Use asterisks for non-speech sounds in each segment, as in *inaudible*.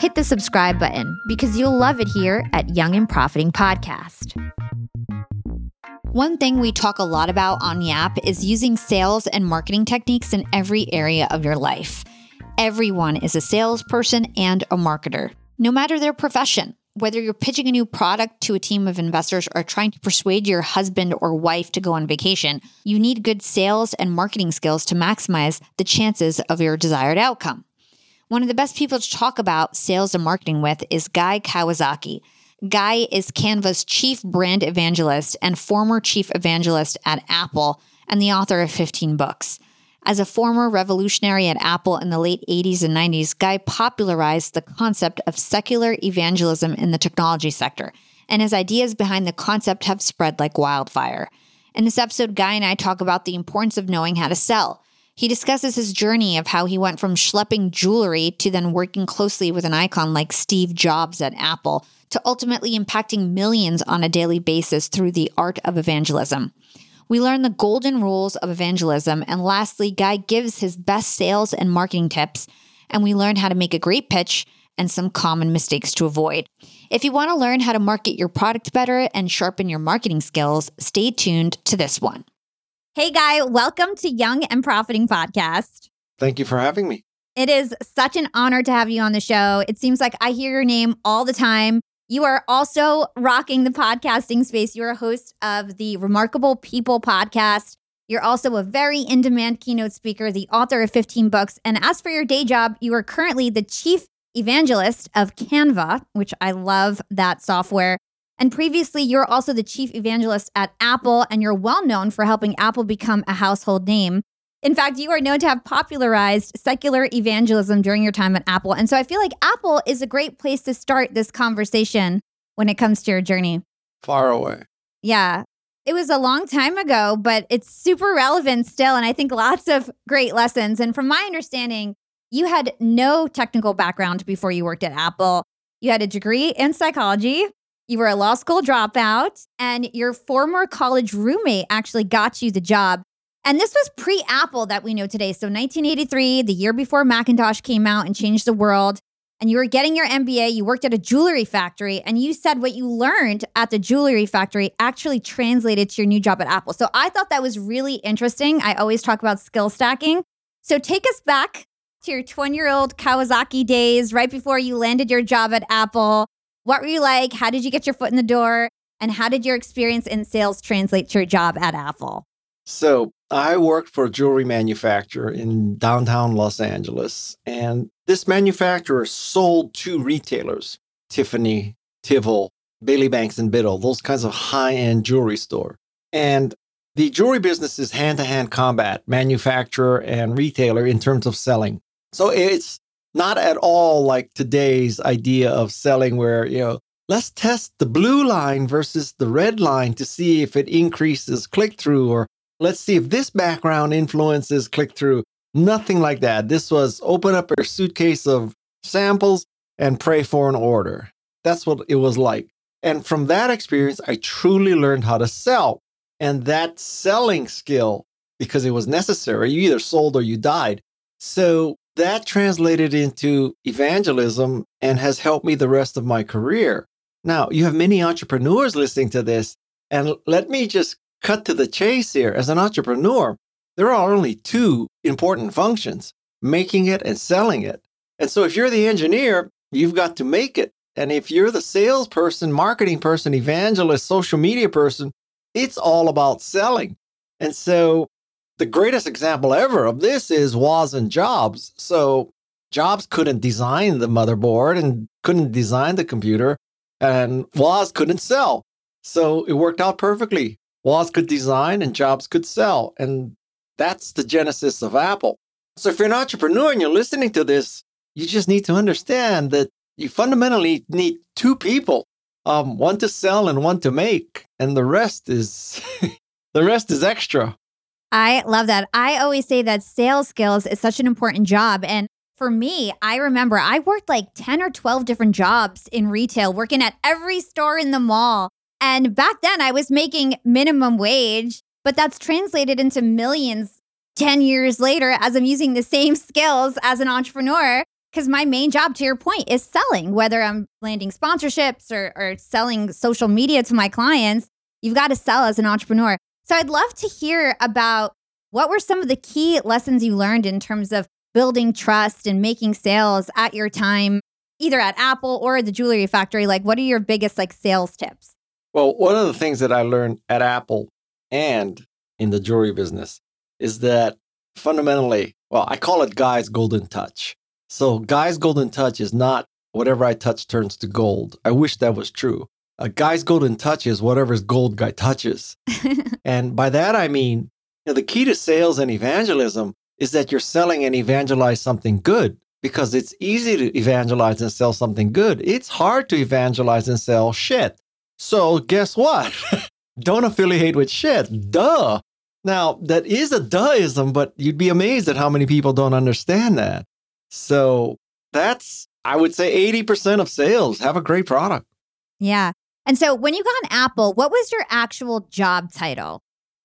hit the subscribe button because you'll love it here at Young and Profiting Podcast. One thing we talk a lot about on Yap is using sales and marketing techniques in every area of your life. Everyone is a salesperson and a marketer, no matter their profession. Whether you're pitching a new product to a team of investors or trying to persuade your husband or wife to go on vacation, you need good sales and marketing skills to maximize the chances of your desired outcome. One of the best people to talk about sales and marketing with is Guy Kawasaki. Guy is Canva's chief brand evangelist and former chief evangelist at Apple and the author of 15 books. As a former revolutionary at Apple in the late 80s and 90s, Guy popularized the concept of secular evangelism in the technology sector, and his ideas behind the concept have spread like wildfire. In this episode, Guy and I talk about the importance of knowing how to sell. He discusses his journey of how he went from schlepping jewelry to then working closely with an icon like Steve Jobs at Apple to ultimately impacting millions on a daily basis through the art of evangelism. We learn the golden rules of evangelism. And lastly, Guy gives his best sales and marketing tips. And we learn how to make a great pitch and some common mistakes to avoid. If you want to learn how to market your product better and sharpen your marketing skills, stay tuned to this one. Hey, Guy, welcome to Young and Profiting Podcast. Thank you for having me. It is such an honor to have you on the show. It seems like I hear your name all the time. You are also rocking the podcasting space. You're a host of the Remarkable People podcast. You're also a very in demand keynote speaker, the author of 15 books. And as for your day job, you are currently the chief evangelist of Canva, which I love that software. And previously, you're also the chief evangelist at Apple, and you're well known for helping Apple become a household name. In fact, you are known to have popularized secular evangelism during your time at Apple. And so I feel like Apple is a great place to start this conversation when it comes to your journey. Far away. Yeah. It was a long time ago, but it's super relevant still. And I think lots of great lessons. And from my understanding, you had no technical background before you worked at Apple. You had a degree in psychology. You were a law school dropout, and your former college roommate actually got you the job. And this was pre Apple that we know today. So 1983, the year before Macintosh came out and changed the world. And you were getting your MBA, you worked at a jewelry factory, and you said what you learned at the jewelry factory actually translated to your new job at Apple. So I thought that was really interesting. I always talk about skill stacking. So take us back to your 20 year old Kawasaki days, right before you landed your job at Apple. What were you like? How did you get your foot in the door? And how did your experience in sales translate to your job at Apple? So I worked for a jewelry manufacturer in downtown Los Angeles. And this manufacturer sold to retailers Tiffany, Tivol, Bailey Banks and Biddle, those kinds of high end jewelry store. And the jewelry business is hand to hand combat, manufacturer and retailer in terms of selling. So it's not at all like today's idea of selling where, you know, let's test the blue line versus the red line to see if it increases click through or let's see if this background influences click through. Nothing like that. This was open up a suitcase of samples and pray for an order. That's what it was like. And from that experience, I truly learned how to sell. And that selling skill, because it was necessary, you either sold or you died. So that translated into evangelism and has helped me the rest of my career. Now, you have many entrepreneurs listening to this. And let me just cut to the chase here. As an entrepreneur, there are only two important functions making it and selling it. And so if you're the engineer, you've got to make it. And if you're the salesperson, marketing person, evangelist, social media person, it's all about selling. And so the greatest example ever of this is Woz and Jobs. So Jobs couldn't design the motherboard and couldn't design the computer, and Woz couldn't sell. So it worked out perfectly. Woz could design and Jobs could sell. And that's the genesis of Apple. So if you're an entrepreneur and you're listening to this, you just need to understand that you fundamentally need two people, um, one to sell and one to make, and the rest is *laughs* the rest is extra. I love that. I always say that sales skills is such an important job. And for me, I remember I worked like 10 or 12 different jobs in retail, working at every store in the mall. And back then I was making minimum wage, but that's translated into millions 10 years later as I'm using the same skills as an entrepreneur. Because my main job, to your point, is selling, whether I'm landing sponsorships or, or selling social media to my clients. You've got to sell as an entrepreneur. So I'd love to hear about what were some of the key lessons you learned in terms of building trust and making sales at your time, either at Apple or the jewelry factory? Like, what are your biggest like sales tips? Well, one of the things that I learned at Apple and in the jewelry business is that fundamentally, well, I call it Guy's golden touch. So, Guy's golden touch is not whatever I touch turns to gold. I wish that was true. A guy's golden touch is whatever's gold guy touches. *laughs* and by that, I mean, you know, the key to sales and evangelism is that you're selling and evangelize something good because it's easy to evangelize and sell something good. It's hard to evangelize and sell shit. So, guess what? *laughs* Don't affiliate with shit. Duh. Now, that is a duhism, but you'd be amazed at how many people don't understand that. So, that's, I would say, 80% of sales. Have a great product. Yeah. And so, when you got an Apple, what was your actual job title?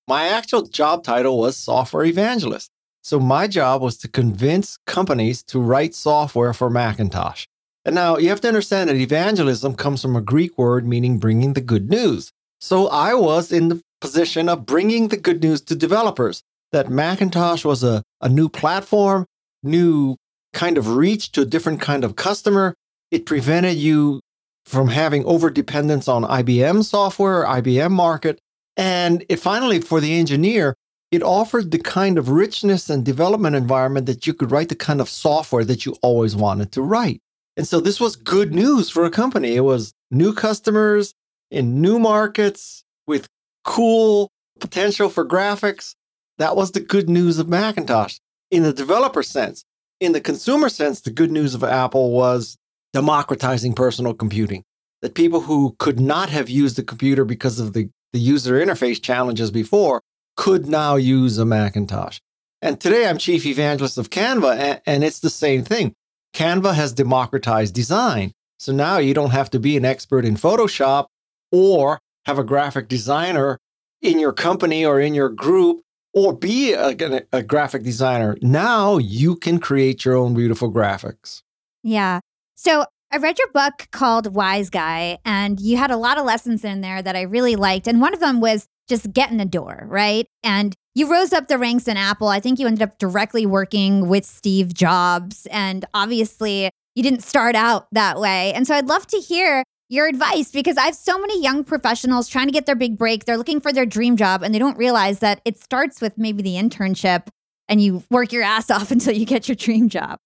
My actual job title was software evangelist. So my job was to convince companies to write software for Macintosh. And now you have to understand that evangelism comes from a Greek word meaning bringing the good news. So I was in the position of bringing the good news to developers that Macintosh was a, a new platform, new kind of reach to a different kind of customer. It prevented you from having over dependence on IBM software, IBM market. And it finally, for the engineer, it offered the kind of richness and development environment that you could write the kind of software that you always wanted to write. And so this was good news for a company. It was new customers in new markets with cool potential for graphics. That was the good news of Macintosh in the developer sense. In the consumer sense, the good news of Apple was democratizing personal computing. That people who could not have used the computer because of the, the user interface challenges before could now use a Macintosh. And today I'm chief evangelist of Canva, and, it's the same thing. Canva has democratized design. So now you don't have to be an expert in Photoshop or have a graphic designer in your company or in your group or be a, a, graphic designer. Now you can create your own beautiful graphics. Yeah. So I read your book called Wise Guy, and you had a lot of lessons in there that I really liked. And one of them was just get in the door, right? And you rose up the ranks in Apple. I think you ended up directly working with Steve Jobs. And obviously, you didn't start out that way. And so I'd love to hear your advice because I have so many young professionals trying to get their big break. They're looking for their dream job and they don't realize that it starts with maybe the internship and you work your ass off *laughs* until you get your dream job.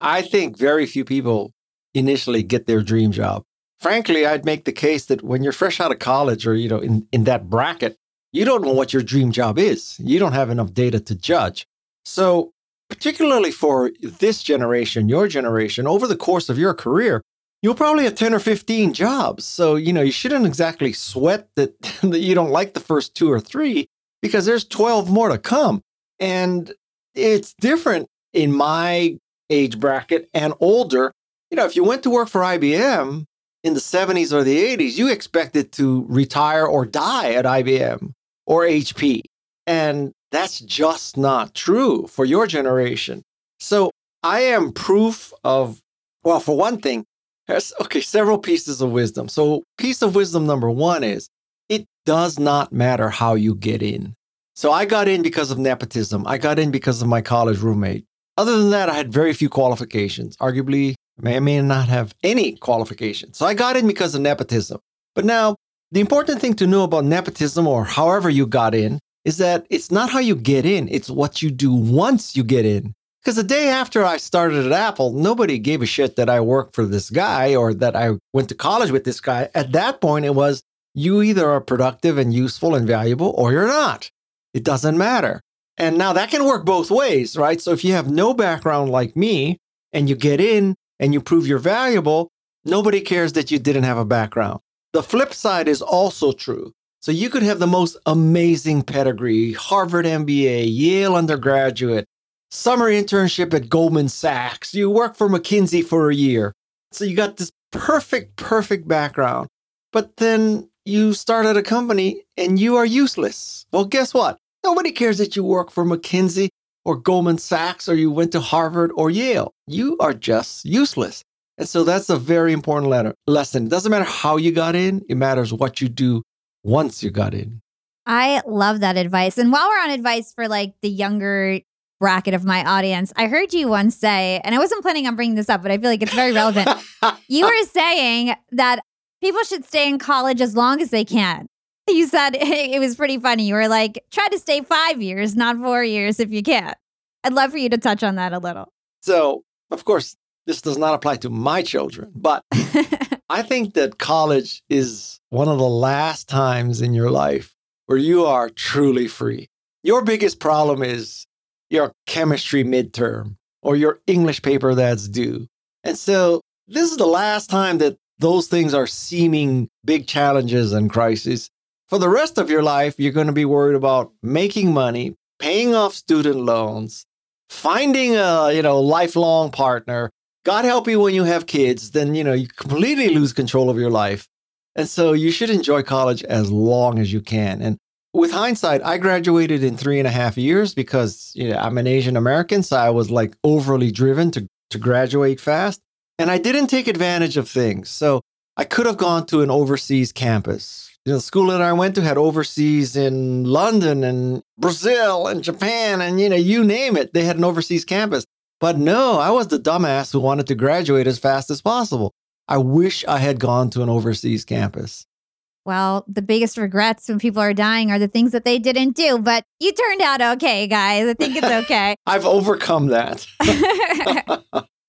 I think very few people initially get their dream job. Frankly, I'd make the case that when you're fresh out of college or, you know, in, in that bracket, you don't know what your dream job is. You don't have enough data to judge. So, particularly for this generation, your generation, over the course of your career, you'll probably have 10 or 15 jobs. So, you know, you shouldn't exactly sweat that, *laughs* that you don't like the first two or three because there's 12 more to come. And it's different in my age bracket and older. You know, if you went to work for IBM in the 70s or the 80s, you expected to retire or die at IBM or HP. And that's just not true for your generation. So I am proof of, well, for one thing, okay, several pieces of wisdom. So, piece of wisdom number one is it does not matter how you get in. So, I got in because of nepotism. I got in because of my college roommate. Other than that, I had very few qualifications. Arguably, may, may not have any qualification. So I got in because of nepotism. But now, the important thing to know about nepotism or however you got in is that it's not how you get in, it's what you do once you get in. Because the day after I started at Apple, nobody gave a shit that I worked for this guy or that I went to college with this guy. At that point, it was you either are productive and useful and valuable or you're not. It doesn't matter. And now that can work both ways, right? So if you have no background like me and you get in and you prove you're valuable, nobody cares that you didn't have a background. The flip side is also true. So you could have the most amazing pedigree, Harvard MBA, Yale undergraduate, summer internship at Goldman Sachs. You work for McKinsey for a year. So you got this perfect, perfect background. But then you start at a company and you are useless. Well, guess what? Nobody cares that you work for McKinsey or Goldman Sachs or you went to Harvard or Yale. You are just useless. And so that's a very important letter, lesson. It doesn't matter how you got in, it matters what you do once you got in. I love that advice. And while we're on advice for like the younger bracket of my audience, I heard you once say, and I wasn't planning on bringing this up, but I feel like it's very relevant. *laughs* you were saying that people should stay in college as long as they can. You said *laughs* it was pretty funny. You were like, try to stay five years, not four years if you can't. I'd love for you to touch on that a little. So, of course, this does not apply to my children, but *laughs* I think that college is one of the last times in your life where you are truly free. Your biggest problem is your chemistry midterm or your English paper that's due. And so this is the last time that those things are seeming big challenges and crises. For the rest of your life, you're going to be worried about making money, paying off student loans, finding a, you know, lifelong partner. God help you when you have kids, then, you know, you completely lose control of your life. And so you should enjoy college as long as you can. And with hindsight, I graduated in three and a half years because you know, I'm an Asian American. So I was like overly driven to, to graduate fast. And I didn't take advantage of things. So I could have gone to an overseas campus. The school that I went to had overseas in London and Brazil and Japan and, you know, you name it. They had an overseas campus. But no, I was the dumbass who wanted to graduate as fast as possible. I wish I had gone to an overseas campus. Well, the biggest regrets when people are dying are the things that they didn't do, but you turned out okay, guys. I think it's okay. *laughs* I've overcome that. *laughs*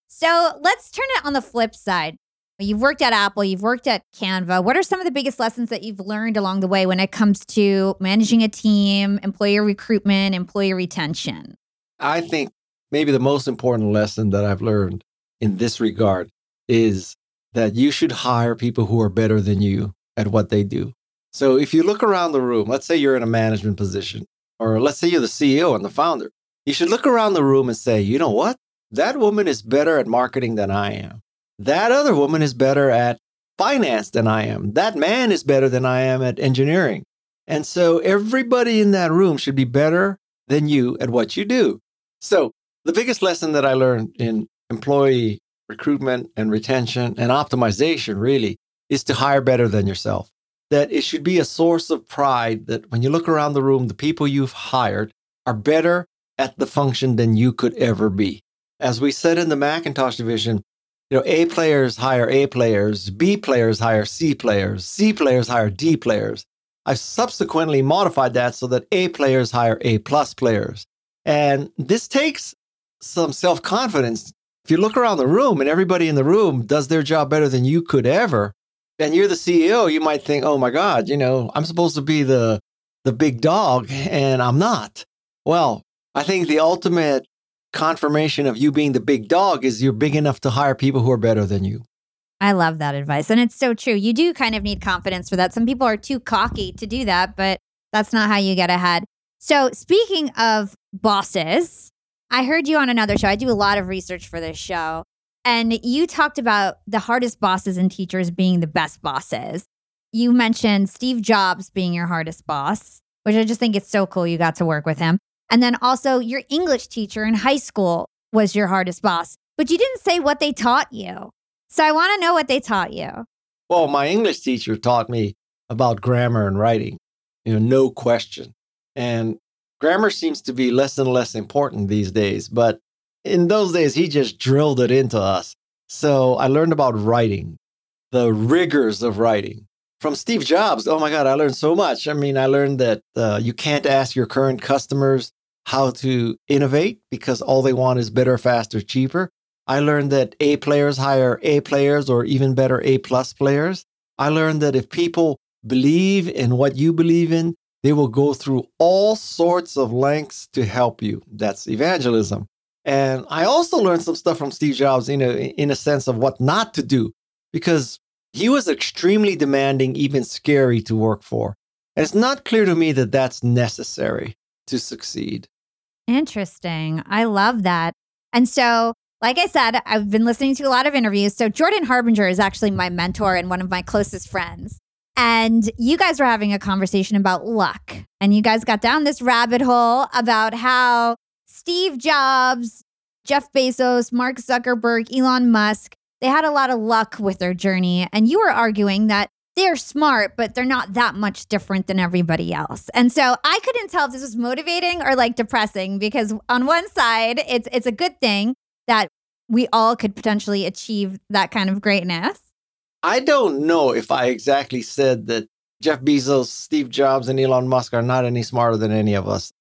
so let's turn it on the flip side. You've worked at Apple, you've worked at Canva. What are some of the biggest lessons that you've learned along the way when it comes to managing a team, employer recruitment, employee retention? I think maybe the most important lesson that I've learned in this regard is that you should hire people who are better than you at what they do. So if you look around the room, let's say you're in a management position, or let's say you're the CEO and the founder, you should look around the room and say, you know what? That woman is better at marketing than I am. That other woman is better at finance than I am. That man is better than I am at engineering. And so everybody in that room should be better than you at what you do. So the biggest lesson that I learned in employee recruitment and retention and optimization really is to hire better than yourself. That it should be a source of pride that when you look around the room, the people you've hired are better at the function than you could ever be. As we said in the Macintosh division, you know, A players hire A players, B players hire C players, C players hire D players. I've subsequently modified that so that A players hire A plus players. And this takes some self confidence. If you look around the room and everybody in the room does their job better than you could ever, and you're the CEO, you might think, oh my God, you know, I'm supposed to be the the big dog and I'm not. Well, I think the ultimate confirmation of you being the big dog is you're big enough to hire people who are better than you. I love that advice. And it's so true. You do kind of need confidence for that. Some people are too cocky to do that, but that's not how you get ahead. So, speaking of bosses, I heard you on another show. I do a lot of research for this show. And you talked about the hardest bosses and teachers being the best bosses. You mentioned Steve Jobs being your hardest boss, which I just think it's so cool you got to work with him. And then also your English teacher in high school was your hardest boss, but you didn't say what they taught you. So I want to know what they taught you. Well, my English teacher taught me about grammar and writing, you know, no question. And grammar seems to be less and less important these days, but in those days, he just drilled it into us. So I learned about writing, the rigors of writing. From Steve Jobs, oh my God, I learned so much. I mean, I learned that uh, you can't ask your current customers how to innovate because all they want is better, faster, cheaper. I learned that A players hire A players or even better, A plus players. I learned that if people believe in what you believe in, they will go through all sorts of lengths to help you. That's evangelism. And I also learned some stuff from Steve Jobs in a, in a sense of what not to do because he was extremely demanding, even scary to work for. And it's not clear to me that that's necessary to succeed. Interesting. I love that. And so, like I said, I've been listening to a lot of interviews. So, Jordan Harbinger is actually my mentor and one of my closest friends. And you guys were having a conversation about luck. And you guys got down this rabbit hole about how Steve Jobs, Jeff Bezos, Mark Zuckerberg, Elon Musk, they had a lot of luck with their journey. And you were arguing that they're smart, but they're not that much different than everybody else. And so I couldn't tell if this was motivating or like depressing because on one side, it's it's a good thing that we all could potentially achieve that kind of greatness. I don't know if I exactly said that Jeff Bezos, Steve Jobs, and Elon Musk are not any smarter than any of us.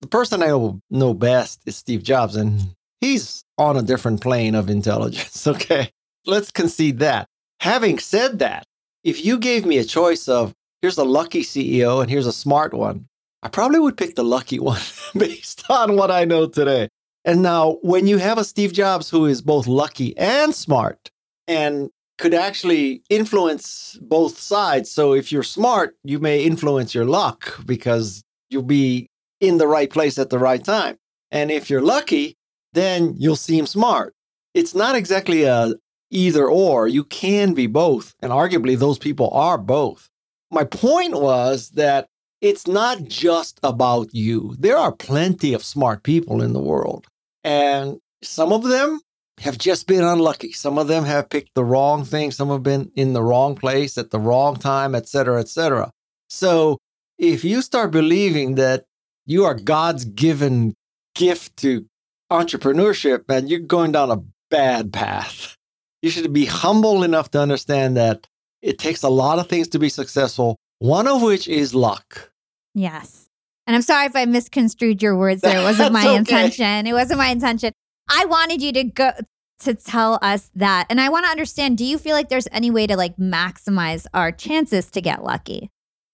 The person I know best is Steve Jobs, and he's on a different plane of intelligence. *laughs* Okay, let's concede that. Having said that, if you gave me a choice of here's a lucky CEO and here's a smart one, I probably would pick the lucky *laughs* one based on what I know today. And now, when you have a Steve Jobs who is both lucky and smart, and could actually influence both sides. So if you're smart, you may influence your luck because you'll be in the right place at the right time. And if you're lucky, then you'll seem smart. It's not exactly a either or. You can be both. And arguably those people are both. My point was that it's not just about you. There are plenty of smart people in the world. And some of them have just been unlucky. Some of them have picked the wrong thing. Some have been in the wrong place at the wrong time, et cetera, et cetera. So if you start believing that you are God's given gift to entrepreneurship, man, you're going down a bad path. You should be humble enough to understand that it takes a lot of things to be successful, one of which is luck. Yes. And I'm sorry if I misconstrued your words there. It wasn't *laughs* my okay. intention. It wasn't my intention. I wanted you to go to tell us that. And I want to understand do you feel like there's any way to like maximize our chances to get lucky?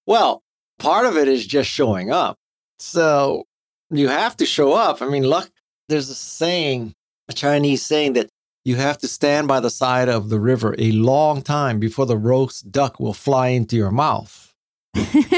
Well, part of it is just showing up. So you have to show up. I mean, luck, there's a saying, a Chinese saying that you have to stand by the side of the river a long time before the roast duck will fly into your mouth.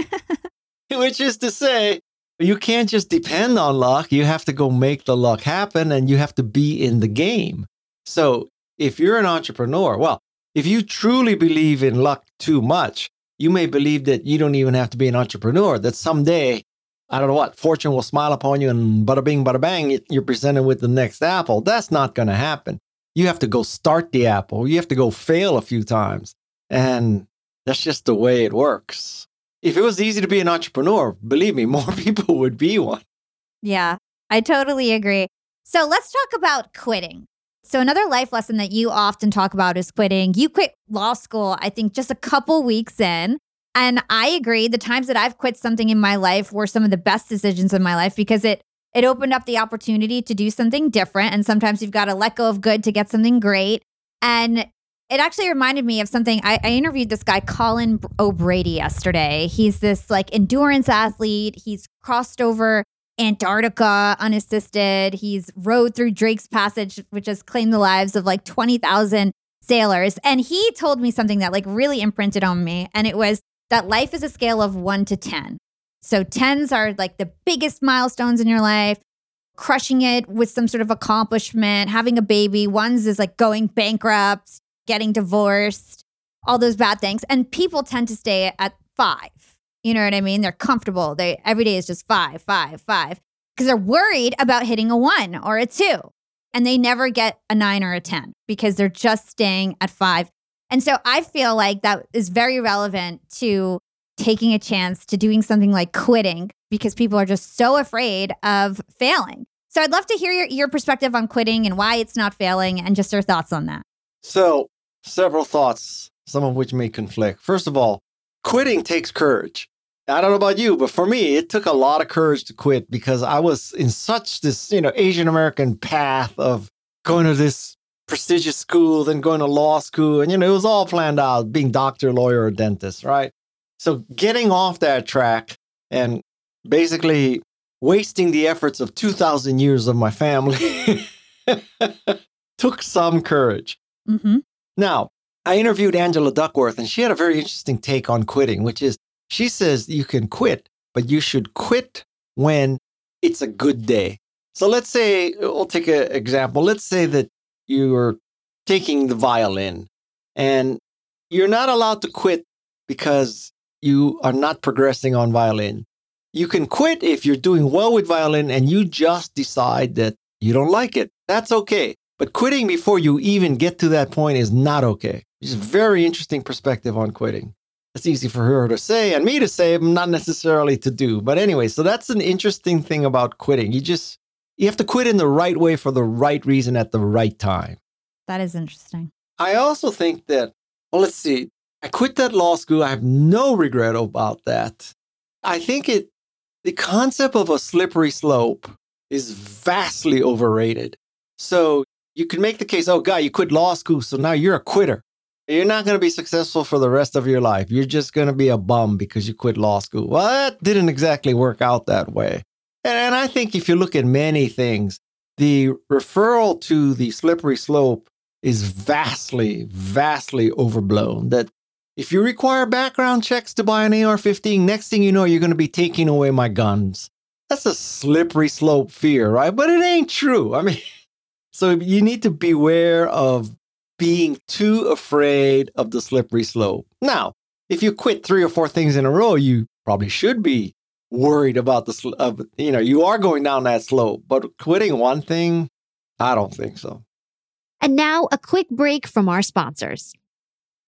*laughs* Which is to say, you can't just depend on luck. You have to go make the luck happen and you have to be in the game. So if you're an entrepreneur, well, if you truly believe in luck too much, you may believe that you don't even have to be an entrepreneur, that someday, I don't know what, fortune will smile upon you and bada bing, bada bang, you're presented with the next apple. That's not going to happen. You have to go start the apple. You have to go fail a few times. And that's just the way it works if it was easy to be an entrepreneur, believe me, *laughs* more people would be one. Yeah, I totally agree. So let's talk about quitting. So, another life lesson that you often talk about is quitting. You quit law school, I think, just a couple weeks in. And I agree. The times that I've quit something in my life were some of the best decisions in my life because it it opened up the opportunity to do something different. And sometimes you've got to let go of good to get something great. And it actually reminded me of something. I, I, interviewed this guy, Colin O'Brady, yesterday. He's this like endurance athlete. He's crossed over Antarctica unassisted. He's rode through Drake's Passage, which has claimed the lives of like 20,000 sailors. And he told me something that like really imprinted on me. And it was that life is a scale of one to 10. So 10s are like the biggest milestones in your life, crushing it with some sort of accomplishment, having a baby. Ones is like going bankrupt getting divorced, all those bad things. And people tend to stay at five. You know what I mean? They're comfortable. They every day is just five, five, five. Because they're worried about hitting a one or a two. And they never get a nine or a 10 because they're just staying at five. And so I feel like that is very relevant to taking a chance to doing something like quitting because people are just so afraid of failing. So I'd love to hear your, your perspective on quitting and why it's not failing and just your thoughts on that. So, several thoughts, some of which may conflict. First of all, quitting takes courage. I don't know about you, but for me, it took a lot of courage to quit because I was in such this, you know, Asian American path of going to this prestigious school, then going to law school. And, you know, it was all planned out being doctor, lawyer, or dentist, right? So getting off that track and basically wasting the efforts of 2,000 years of my family *laughs* took some courage. Mm-hmm. Now, I interviewed Angela Duckworth, and she had a very interesting take on quitting, which is she says you can quit, but you should quit when it's a good day. So let's say, we'll take an example. Let's say that you're taking the violin and you're not allowed to quit because you are not progressing on violin. You can quit if you're doing well with violin and you just decide that you don't like it. That's okay. But quitting before you even get to that point is not okay. It's a very interesting perspective on quitting. It's easy for her to say and me to say, but not necessarily to do. But anyway, so that's an interesting thing about quitting. You just you have to quit in the right way for the right reason at the right time. That is interesting. I also think that, well, let's see. I quit that law school. I have no regret about that. I think it, the concept of a slippery slope is vastly overrated. So you can make the case, oh, God, you quit law school. So now you're a quitter. You're not going to be successful for the rest of your life. You're just going to be a bum because you quit law school. Well, that didn't exactly work out that way. And I think if you look at many things, the referral to the slippery slope is vastly, vastly overblown. That if you require background checks to buy an AR 15, next thing you know, you're going to be taking away my guns. That's a slippery slope fear, right? But it ain't true. I mean, *laughs* so you need to beware of being too afraid of the slippery slope. Now, if you quit three or four things in a row, you probably should be worried about the, sl- you know, you are going down that slope. But quitting one thing, I don't think so. And now a quick break from our sponsors.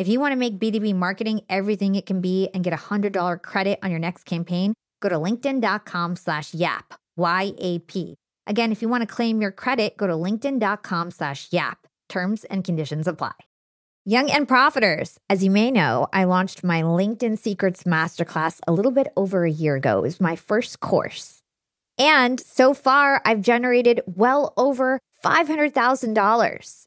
If you want to make B2B marketing everything it can be and get a $100 credit on your next campaign, go to linkedin.com slash YAP, Y-A-P. Again, if you want to claim your credit, go to linkedin.com slash YAP. Terms and conditions apply. Young and Profiters, as you may know, I launched my LinkedIn Secrets Masterclass a little bit over a year ago. It was my first course. And so far, I've generated well over $500,000.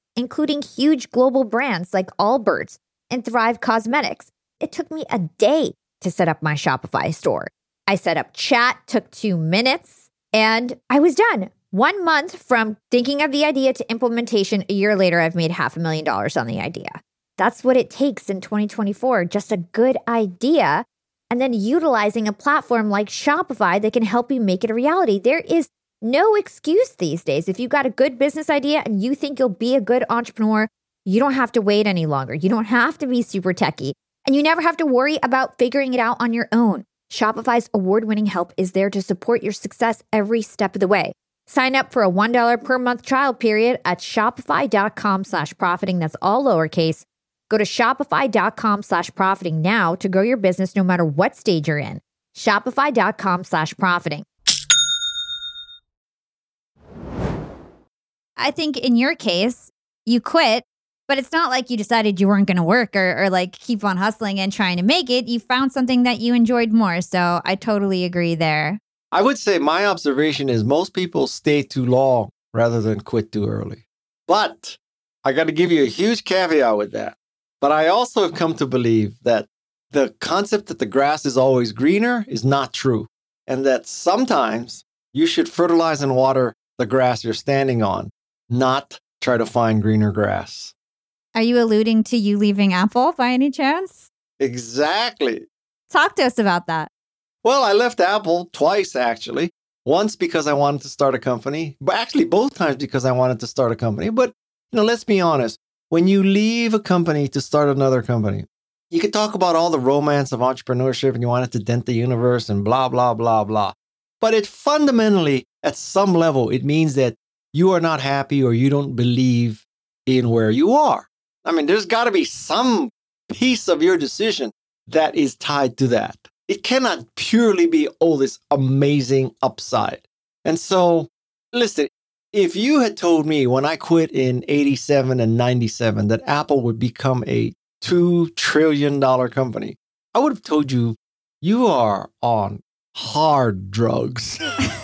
including huge global brands like Allbirds and Thrive Causemetics. It took me a day to set up my Shopify store. I set up chat, took two minutes, and I was done. One month from thinking of the idea to implementation, a year later, I've made half a million dollars on the idea. That's what it takes in 2024 just a good idea and then utilizing a platform like Shopify that can help you make it a reality. There is no excuse these days. If you've got a good business idea and you think you'll be a good entrepreneur, you don't have to wait any longer. You don't have to be super techy, and you never have to worry about figuring it out on your own. Shopify's award winning help is there to support your success every step of the way. Sign up for a $1 per month trial period at shopify.com slash profiting. That's all lowercase. Go to shopify.com slash profiting now to grow your business no matter what stage you're in. Shopify.com slash profiting. I think in your case, you quit, but it's not like you decided you weren't going to work or, or like keep on hustling and trying to make it. You found something that you enjoyed more. So I totally agree there. I would say my observation is most people stay too long rather than quit too early. But I got to give you a huge caveat with that. But I also have come to believe that the concept that the grass is always greener is not true, and that sometimes you should fertilize and water the grass you're standing on, not try to find greener grass. Are you alluding to you leaving Apple by any chance? Exactly. Talk to us about that. Well, I left Apple twice actually. Once because I wanted to start a company, but actually both times because I wanted to start a company. But you know, let's be honest when you leave a company to start another company, you can talk about all the romance of entrepreneurship and you want it to dent the universe and blah, blah, blah, blah. But it fundamentally, at some level, it means that you are not happy or you don't believe in where you are. I mean, there's got to be some piece of your decision that is tied to that. It cannot purely be, oh, this amazing upside. And so, listen, if you had told me when I quit in 87 and 97 that Apple would become a $2 trillion company, I would have told you, you are on hard drugs. *laughs*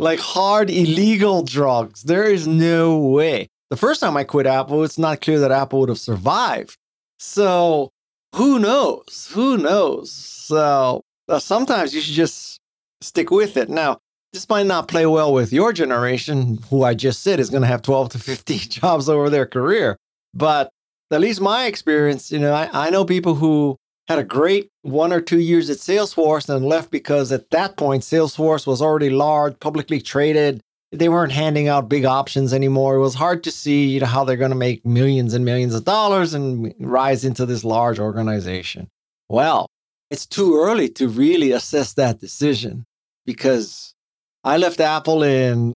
like hard illegal drugs. There is no way. The first time I quit Apple, it's not clear that Apple would have survived. So who knows? Who knows? So uh, sometimes you should just stick with it. Now, this might not play well with your generation, who I just said is going to have 12 to 15 *laughs* jobs over their career. But at least my experience, you know, I, I know people who had a great one or two years at Salesforce and left because at that point, Salesforce was already large, publicly traded. They weren't handing out big options anymore. It was hard to see you know, how they're going to make millions and millions of dollars and rise into this large organization. Well, it's too early to really assess that decision because I left Apple in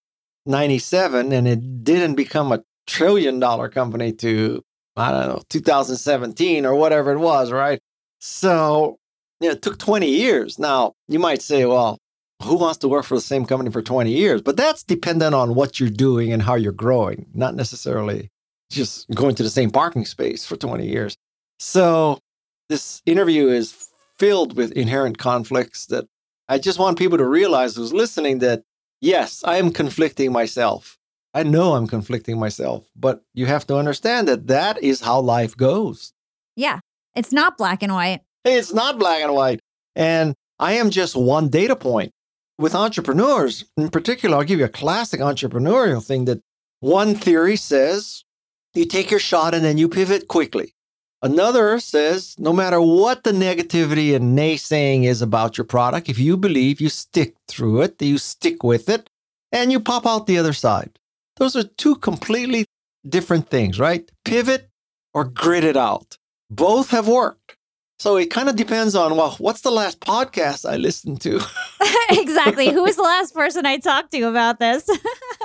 97 and it didn't become a trillion dollar company to, I don't know, 2017 or whatever it was, right? So you know, it took 20 years. Now, you might say, well, who wants to work for the same company for 20 years? But that's dependent on what you're doing and how you're growing, not necessarily just going to the same parking space for 20 years. So this interview is filled with inherent conflicts that I just want people to realize who's listening that yes, I am conflicting myself. I know I'm conflicting myself, but you have to understand that that is how life goes. Yeah, it's not black and white. It's not black and white. And I am just one data point. With entrepreneurs in particular, I'll give you a classic entrepreneurial thing that one theory says you take your shot and then you pivot quickly. Another says no matter what the negativity and naysaying is about your product, if you believe, you stick through it, you stick with it, and you pop out the other side. Those are two completely different things, right? Pivot or grit it out. Both have worked. So it kind of depends on, well, what's the last podcast I listened to? *laughs* *laughs* exactly. Who was the last person I talked to about this?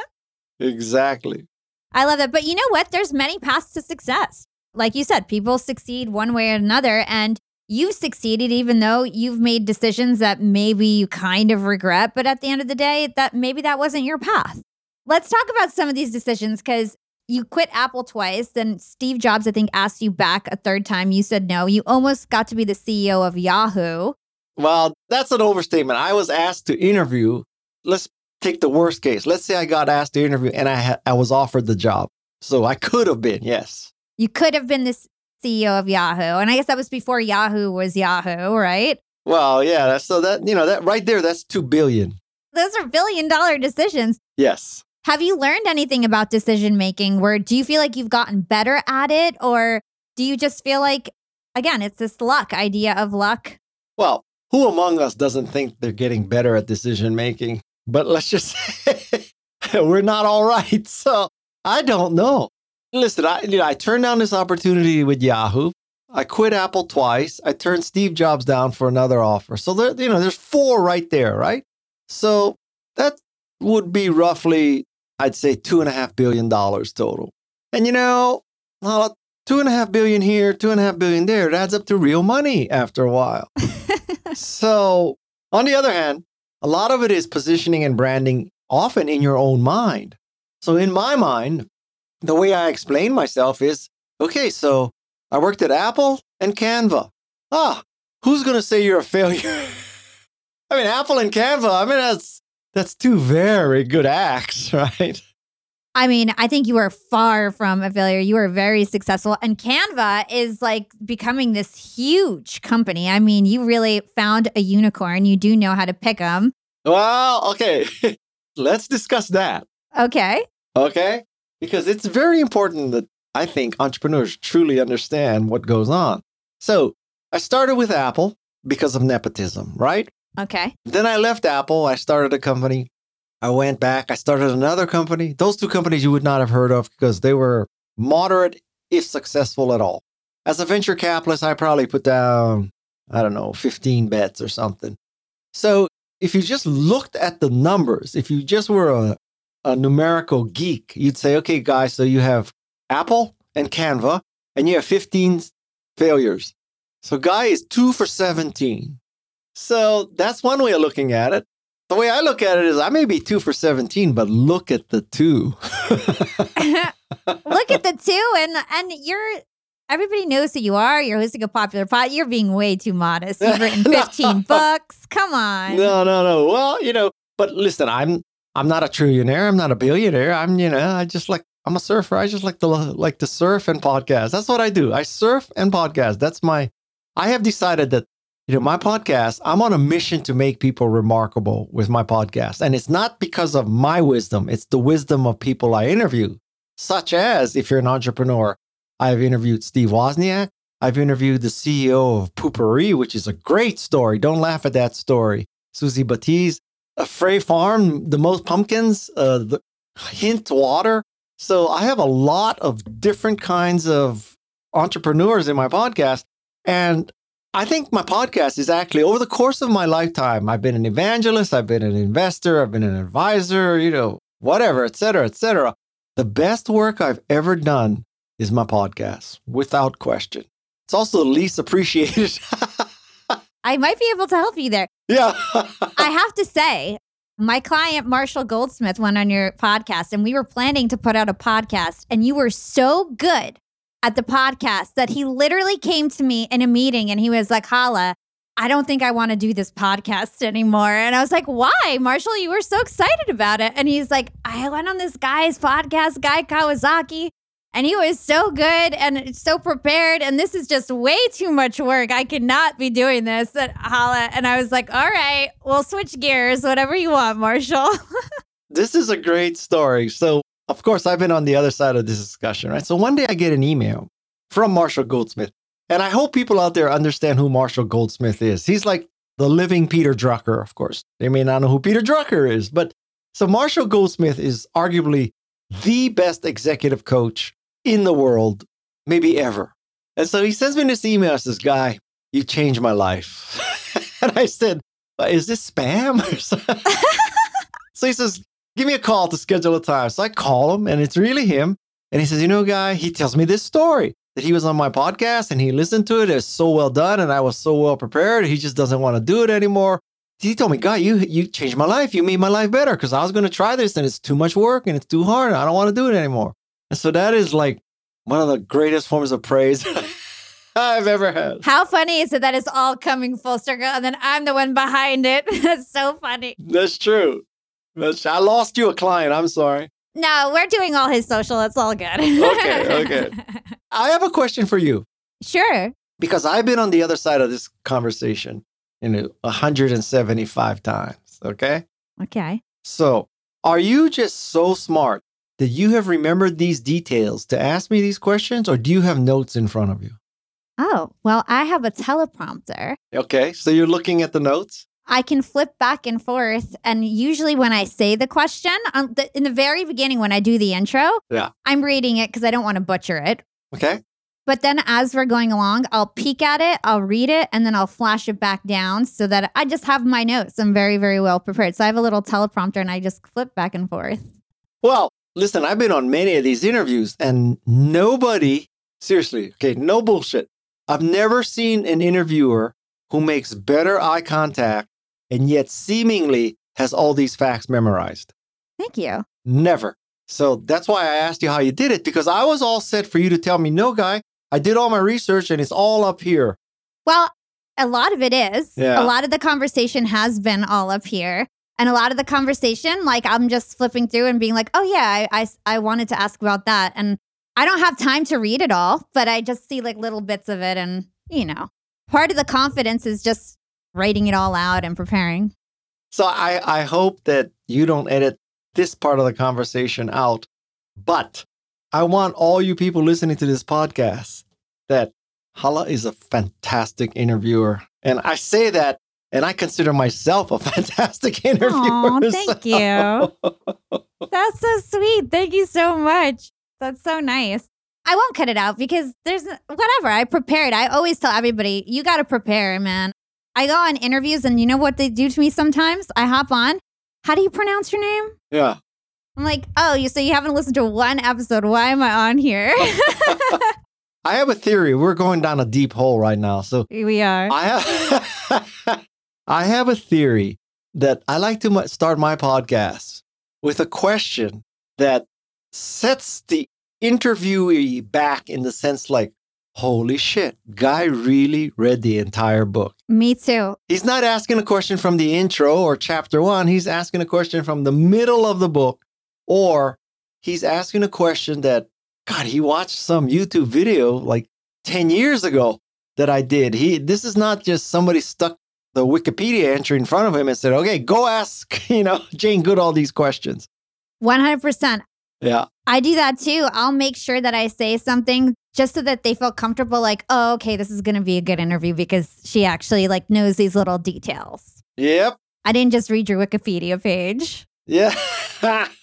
*laughs* exactly. I love that. But you know what? There's many paths to success like you said, people succeed one way or another. And you've succeeded even though you've made decisions that maybe you kind of regret. But at the end of the day, that maybe that wasn't your path. Let's talk about some of these decisions because you quit Apple twice. Then Steve Jobs, I think, asked you back a third time. You said no. You almost got to be the CEO of Yahoo. Well, that's an overstatement. I was asked to interview. Let's take the worst case. Let's say I got asked to interview and I ha- I was offered the job. So I could have been, yes. You could have been the CEO of Yahoo. And I guess that was before Yahoo was Yahoo, right? Well, yeah, so that you know that right there that's 2 billion. Those are billion dollar decisions. Yes. Have you learned anything about decision making where do you feel like you've gotten better at it or do you just feel like again, it's this luck idea of luck? Well, who among us doesn't think they're getting better at decision making? But let's just *laughs* say we're not all right. *laughs* So I don't know. Listen, I, you know, I turned down this opportunity with Yahoo. I quit Apple twice. I turned Steve Jobs down for another offer. So there, you know, there's four right there, right? So that would be roughly, I'd say, two and a half billion dollars total. And you know, two and a half billion here, two and a half billion there, it adds up to real money after a while. *laughs* so on the other hand, a lot of it is positioning and branding often in your own mind. So in my mind, the way I explain myself is okay, so I worked at Apple and Canva. Ah, who's going to say you're a failure? *laughs* I mean, Apple and Canva, I mean, that's that's two very good acts, *laughs* right? I mean, I think you are far from a failure. You are very successful. And Canva is like becoming this huge company. I mean, you really found a unicorn. You do know how to pick them. Well, okay. *laughs* Let's discuss that. Okay. Okay. Because it's very important that I think entrepreneurs truly understand what goes on. So I started with Apple because of nepotism, right? Okay. Then I left Apple. I started a company. I went back. I started another company. Those two companies you would not have heard of because they were moderate, if successful at all. As a venture capitalist, I probably put down, I don't know, 15 bets or something. So if you just looked at the numbers, if you just were a, a numerical geek, you'd say, okay, guys, so you have Apple and Canva, and you have 15 failures. So Guy is two for 17. So that's one way of looking at it. The way I look at it is I may be two for 17, but look at the two. *laughs* look at the two and and you're everybody knows who you are. You're hosting a popular pod. You're being way too modest. You've written *laughs* 15 books. Come on. No, no, no. Well, you know, but listen, I'm I'm not a trillionaire. I'm not a billionaire. I'm, you know, I just like I'm a surfer. I just like to like to surf and podcast. That's what I do. I surf and podcast. That's my I have decided that you know, my podcast, I'm on a mission to make people remarkable with my podcast. And it's not because of my wisdom, it's the wisdom of people I interview, such as if you're an entrepreneur, I've interviewed Steve Wozniak. I've interviewed the CEO of Poo-Pourri, which is a great story. Don't laugh at that story. Suzy Batiz, a Frey Farm, the most pumpkins, uh, the Hint Water. So I have a lot of different kinds of entrepreneurs in my podcast. And I think my podcast is actually over the course of my lifetime. I've been an evangelist, I've been an investor, I've been an advisor, you know, whatever, et cetera, et cetera. The best work I've ever done is my podcast, without question. It's also the least appreciated. *laughs* I might be able to help you there. Yeah. I have to say, my client, Marshall Goldsmith, went on your podcast and we were planning to put out a podcast, and you were so good at the podcast that he literally came to me in a meeting and he was like, Hala, I don't think I want to do this podcast anymore. And I was like, why? Marshall, you were so excited about it. And he's like, I went on this guy's podcast, Guy Kawasaki, and he was so good and so prepared. And this is just way too much work. I cannot be doing this at Hala. And I was like, all right, we'll switch gears, whatever you want, Marshall. *laughs* this is a great story. So of course, I've been on the other side of this discussion, right? So one day I get an email from Marshall Goldsmith, and I hope people out there understand who Marshall Goldsmith is. He's like the living Peter Drucker, of course. They may not know who Peter Drucker is, but so Marshall Goldsmith is arguably the best executive coach in the world, maybe ever. And so he sends me this email, says, Guy, you changed my life. *laughs* and I said, Is this spam? *laughs* so he says, give me a call to schedule a time. So I call him and it's really him. And he says, you know, guy, he tells me this story that he was on my podcast and he listened to it. It's so well done and I was so well prepared. He just doesn't want to do it anymore. He told me, guy, you you changed my life. You made my life better because I was going to try this and it's too much work and it's too hard. I don't want to do it anymore. And so that is like one of the greatest forms of praise *laughs* I've ever had. How funny is it that it's all coming full circle and then I'm the one behind it? *laughs* That's so funny. That's true. I lost you a client. I'm sorry. No, we're doing all his social. It's all good. Okay, okay. *laughs* I have a question for you Sure. because I've been on the other side of this conversation, you know, 175 times. Okay. Okay. So, are you just so smart that you have remembered these details to ask me these questions, or do you have notes in front of you? Oh, well, I have a teleprompter. Okay. So, you're looking at the notes? I can flip back and forth. And usually, when I say the question, um, the, in the very beginning, when I do the intro, Yeah. I'm reading it because I don't want to butcher it. Okay. But then as we're going along, I'll peek at it, I'll read it, and then I'll flash it back down so that I just have my notes. I'm very, very well prepared. So I have a little teleprompter and I just flip back and forth. Well, listen, I've been on many of these interviews and nobody, seriously, okay, no bullshit. I've never seen an interviewer who makes better eye contact and yet seemingly has all these facts memorized. Thank you. Never. So that's why I asked you how you did it because I was all set for you to tell me, no, guy, I did all my research and it's all up here. Well, a lot of it is. Yeah. A lot of the conversation has been all up here. And a lot of the conversation, like I'm just flipping through and being like, oh, yeah, I, I, I wanted to ask about that. And I don't have time to read it all, but I just see like little bits of it. And, you know, part of the confidence is just writing it all out and preparing. So I, I hope that you don't edit this part of the conversation out. But I want all you people listening to this podcast that Hala is a fantastic interviewer. And I say that and I consider myself a *laughs* fantastic interviewer. Aw, thank so- That's so sweet. Thank you so much. That's so nice. I won't cut it out because there's whatever. I prepared. I always tell everybody, you got to prepare, man. I go on interviews and you know what they do to me sometimes? I hop on. How do you pronounce your name? yeah. I'm like, oh, you so you haven't listened to one episode. Why am I on here? *laughs* I have a theory. We're going down a deep hole right now. So we are. I have *laughs* I have a theory that I like to start my podcast with a question that sets the interviewee back in the sense like, holy shit, guy really read the entire book. Me too. He's not asking a question from the intro or chapter one. He's asking a question from the middle of the book, or he's asking a question that, God, he watched some YouTube video like 10 years ago that I did. He this is not just somebody stuck the Wikipedia entry in front of him and said, okay, go ask, *laughs* you know, Jane Goodall these questions. 100%. Yeah. I do that too. I'll make sure that I say something just so that they feel comfortable like, "Oh, okay, this is going to be a good interview because she actually like knows these little details." Yep. I didn't just read your Wikipedia page. Yeah. *laughs*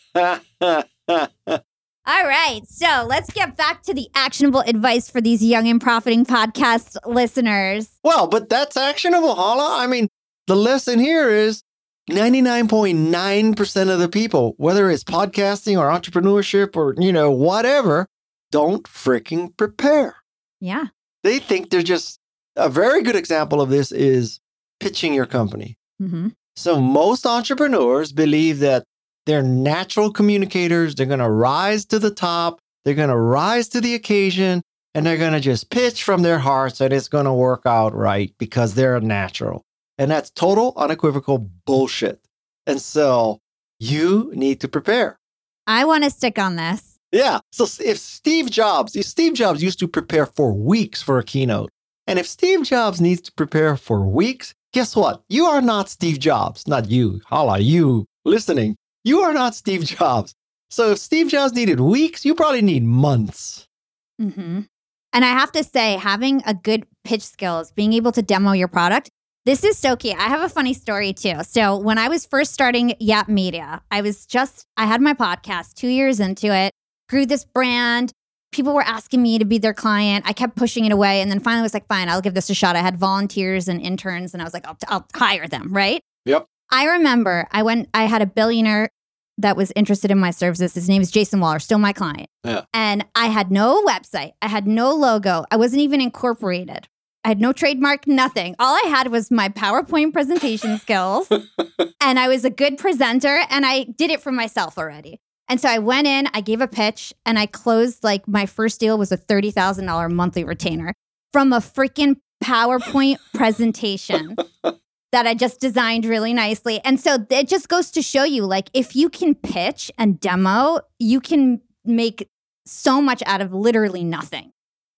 All right. So, let's get back to the actionable advice for these young and profiting podcast listeners. Well, but that's actionable, Hala. I mean, the lesson here is 99.9% of the people, whether it's podcasting or entrepreneurship or, you know, whatever, don't freaking prepare. Yeah. They think they're just a very good example of this is pitching your company. Mhm. So most entrepreneurs believe that they're natural communicators. They're going to rise to the top. They're going to rise to the occasion and they're going to just pitch from their hearts and it's going to work out right because they're natural. And that's total unequivocal bullshit. And so you need to prepare. I want to stick on this. Yeah. So if Steve Jobs, if Steve Jobs used to prepare for weeks for a keynote, and if Steve Jobs needs to prepare for weeks, guess what? You are not Steve Jobs. Not you. Hala, you listening. You are not Steve *laughs* Jobs. So if Steve Jobs needed weeks, you probably need months. hmm And I have to say, having a good pitch skills, being able to demo your product, this is so key. I have a funny story too. So when I was first starting Yap Media, I was just, I had my podcast two years into it, grew this brand. People were asking me to be their client. I kept pushing it away. And then finally was like, fine, I'll give this a shot. I had volunteers and interns and I was like, I'll, I'll hire them, right? Yep. I remember I went, I had a billionaire that was interested in my services. His name is Jason Waller, still my client. Yeah. And I had no website, I had no logo, I wasn't even incorporated. I had no trademark, nothing. All I had was my PowerPoint presentation *laughs* skills. and I was a good presenter and I did it for myself already. And so I went in, I gave a pitch, and I closed like my first deal was a $30,000 monthly retainer from a freaking PowerPoint *laughs* presentation. that I just designed really nicely. And so it just goes to show you like if you can pitch and demo, you can make so much out of literally nothing.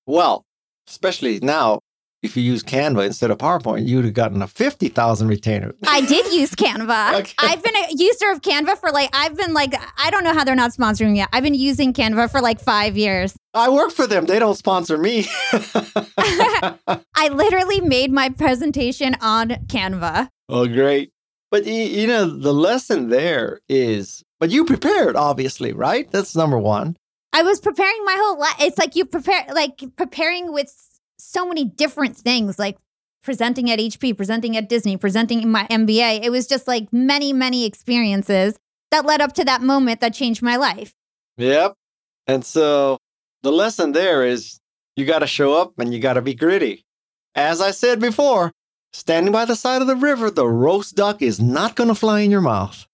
Well, especially now, if you use Canva instead of PowerPoint, you would have gotten a 50,000 retainer. *laughs* I did use Canva. Okay. I've been a user of Canva for like, I've been like, I don't know how they're not sponsoring me yet. I've been using Canva for like five years. I work for them. They don't sponsor me. *laughs* *laughs* I literally made my presentation on Canva. oh, great. But you know, the lesson there is, but you prepared, obviously, right? That's number one. I was preparing my whole life. It's like you prepare, like preparing with so many different things, like presenting at HP, presenting at Disney, presenting in my MBA. It was just like many, many experiences that led up to that moment that changed my life. Yep. And so the lesson there is you got to show up and you got to be gritty. As I said before, standing by the side of the river, the roast duck is not going to fly in your mouth.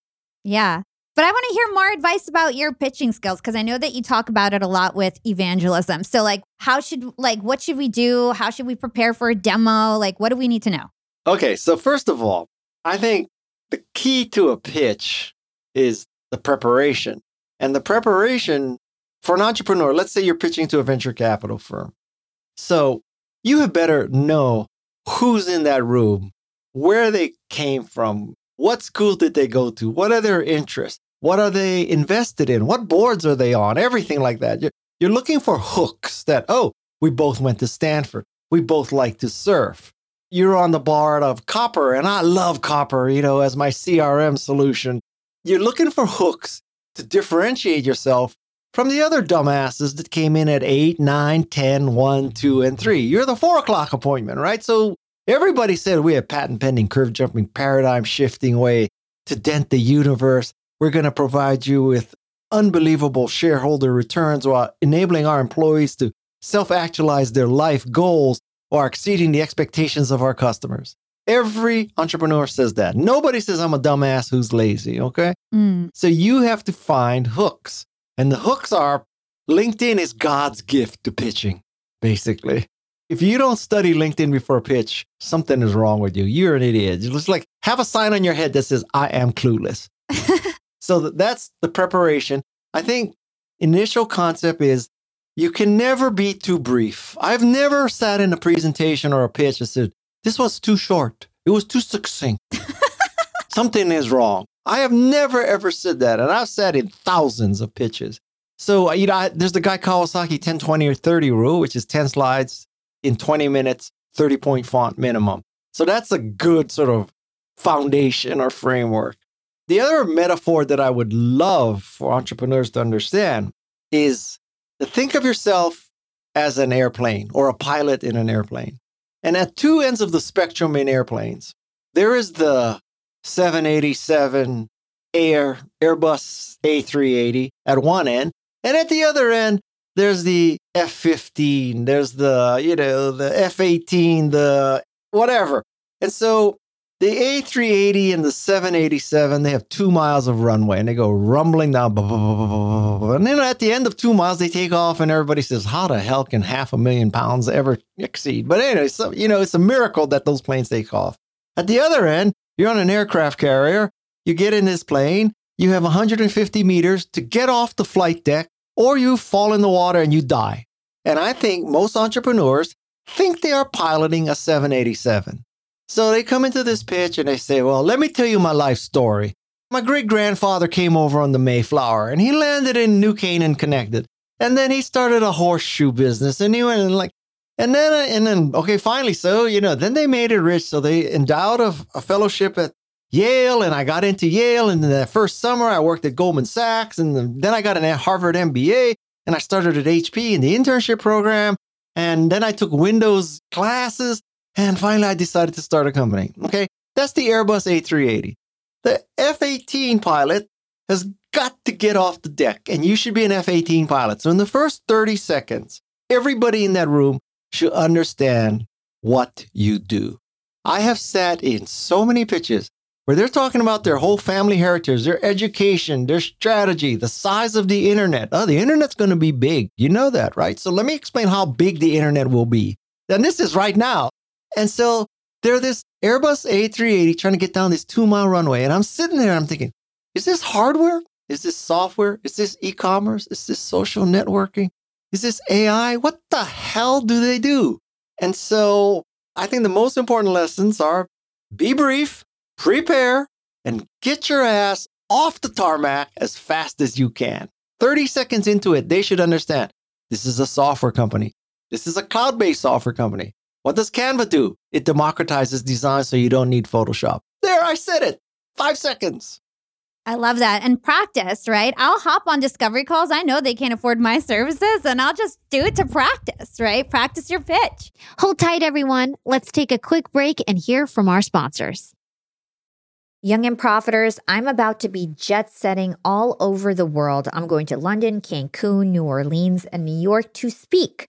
Yeah. But I want to hear more advice about your pitching skills because I know that you talk about it a lot with evangelism. So, like, how should, like, what should we do? How should we prepare for a demo? Like, what do we need to know? Okay, so first of all, I think the key to a pitch is the preparation. And the preparation for an entrepreneur, let's say you're pitching to a venture capital firm. So you had better know who's in that room, where they came from, what schools did they go to, what are their interests, what are they invested in, what boards are they on, everything like that. You're, you're looking for hooks that, oh, we both went to Stanford, we both like to surf you're on the board of copper and I love copper, you know, as my CRM solution. You're looking for hooks to differentiate yourself from the other dumbasses that came in at 8, 9, 10, 1, 2, and 3. You're the 4 o'clock appointment, right? So everybody said we have patent pending, curve jumping, paradigm shifting way to dent the universe. We're going to provide you with unbelievable shareholder returns while enabling our employees to self actualize their life goals or exceeding the expectations of our customers. Every entrepreneur says that. Nobody says I'm a dumbass who's lazy, okay? Mm. So you have to find hooks. And the hooks are LinkedIn is God's gift to pitching, basically. If you don't study LinkedIn before a pitch, something is wrong with you. You're an idiot. It's like have a sign on your head that says, I am clueless. *laughs* so th- that's the preparation. I think initial concept is you can never be too brief. I've never sat in a presentation or a pitch and said, this was too short. It was too succinct. *laughs* Something is wrong. I have never ever said that. And I've sat in thousands of pitches. So, uh, you know, I, there's the guy Kawasaki 10, 20, or 30 rule, which is 10 slides in 20 minutes, 30 point font minimum. So that's a good sort of foundation or framework. The other metaphor that I would love for entrepreneurs to understand is to think of yourself as an airplane or a pilot in an airplane. And at two ends of the spectrum in airplanes, there is the 787 Air Airbus A380 at one end, and at the other end, there's the F15, there's the, you know, the F18, the whatever. And so the A380 and the 787, they have two miles of runway and they go rumbling down. And then at the end of two miles, they take off and everybody says, How the hell can half a million pounds ever exceed? But anyway, so, you know, it's a miracle that those planes take off. At the other end, you're on an aircraft carrier, you get in this plane, you have 150 meters to get off the flight deck, or you fall in the water and you die. And I think most entrepreneurs think they are piloting a 787. So they come into this pitch and they say, Well, let me tell you my life story. My great grandfather came over on the Mayflower and he landed in New Canaan, Connecticut. And then he started a horseshoe business and he went and like, and then, uh, and then, okay, finally, so, you know, then they made it rich. So they endowed a, a fellowship at Yale and I got into Yale. And then that first summer I worked at Goldman Sachs and then I got an Harvard MBA and I started at HP in the internship program. And then I took Windows classes and finally, I decided to start a company. Okay. That's the Airbus A380. The F 18 pilot has got to get off the deck, and you should be an F 18 pilot. So, in the first 30 seconds, everybody in that room should understand what you do. I have sat in so many pitches where they're talking about their whole family heritage, their education, their strategy, the size of the internet. Oh, the internet's going to be big. You know that, right? So, let me explain how big the internet will be. And this is right now. And so They're this Airbus A380 trying to get down this two mile runway. And I'm sitting there, and I'm thinking, is this hardware? Is this software? Is this e commerce? Is this social networking? Is this AI? What the hell do they do? And so I think the most important lessons are be brief, prepare, and get your ass off the tarmac as fast as you can. 30 seconds into it, they should understand this is a software company. This is a cloud based software company. What does Canva do? It democratizes design so you don't need Photoshop. There, I said it. Five seconds. I love that. And practice, right? I'll hop on discovery calls. I know they can't afford my services and I'll just do it to practice, right? Practice your pitch. Hold tight, everyone. Let's take a quick break and hear from our sponsors. Young and Profiters, I'm about to be jet setting all over the world. I'm going to London, Cancun, New Orleans, and New York to speak.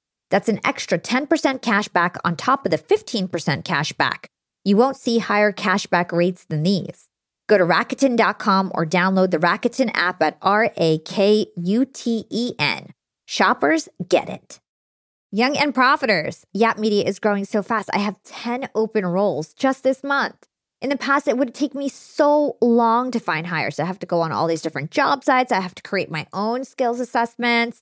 That's an extra 10% cash back on top of the 15% cash back. You won't see higher cashback rates than these. Go to Rakuten.com or download the Rakuten app at R A K U T E N. Shoppers get it. Young and Profiters. Yap Media is growing so fast. I have 10 open roles just this month. In the past, it would take me so long to find hires. I have to go on all these different job sites. I have to create my own skills assessments.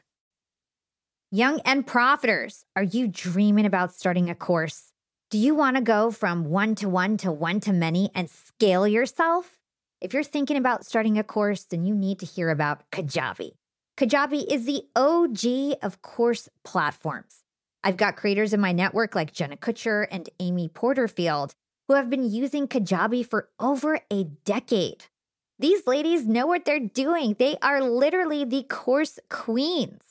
Young and profiters, are you dreaming about starting a course? Do you want to go from one to one to one to many and scale yourself? If you're thinking about starting a course, then you need to hear about Kajabi. Kajabi is the OG of course platforms. I've got creators in my network like Jenna Kutcher and Amy Porterfield who have been using Kajabi for over a decade. These ladies know what they're doing. They are literally the course queens.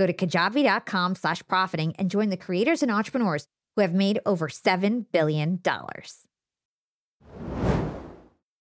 Go to kajabi.com slash profiting and join the creators and entrepreneurs who have made over $7 billion.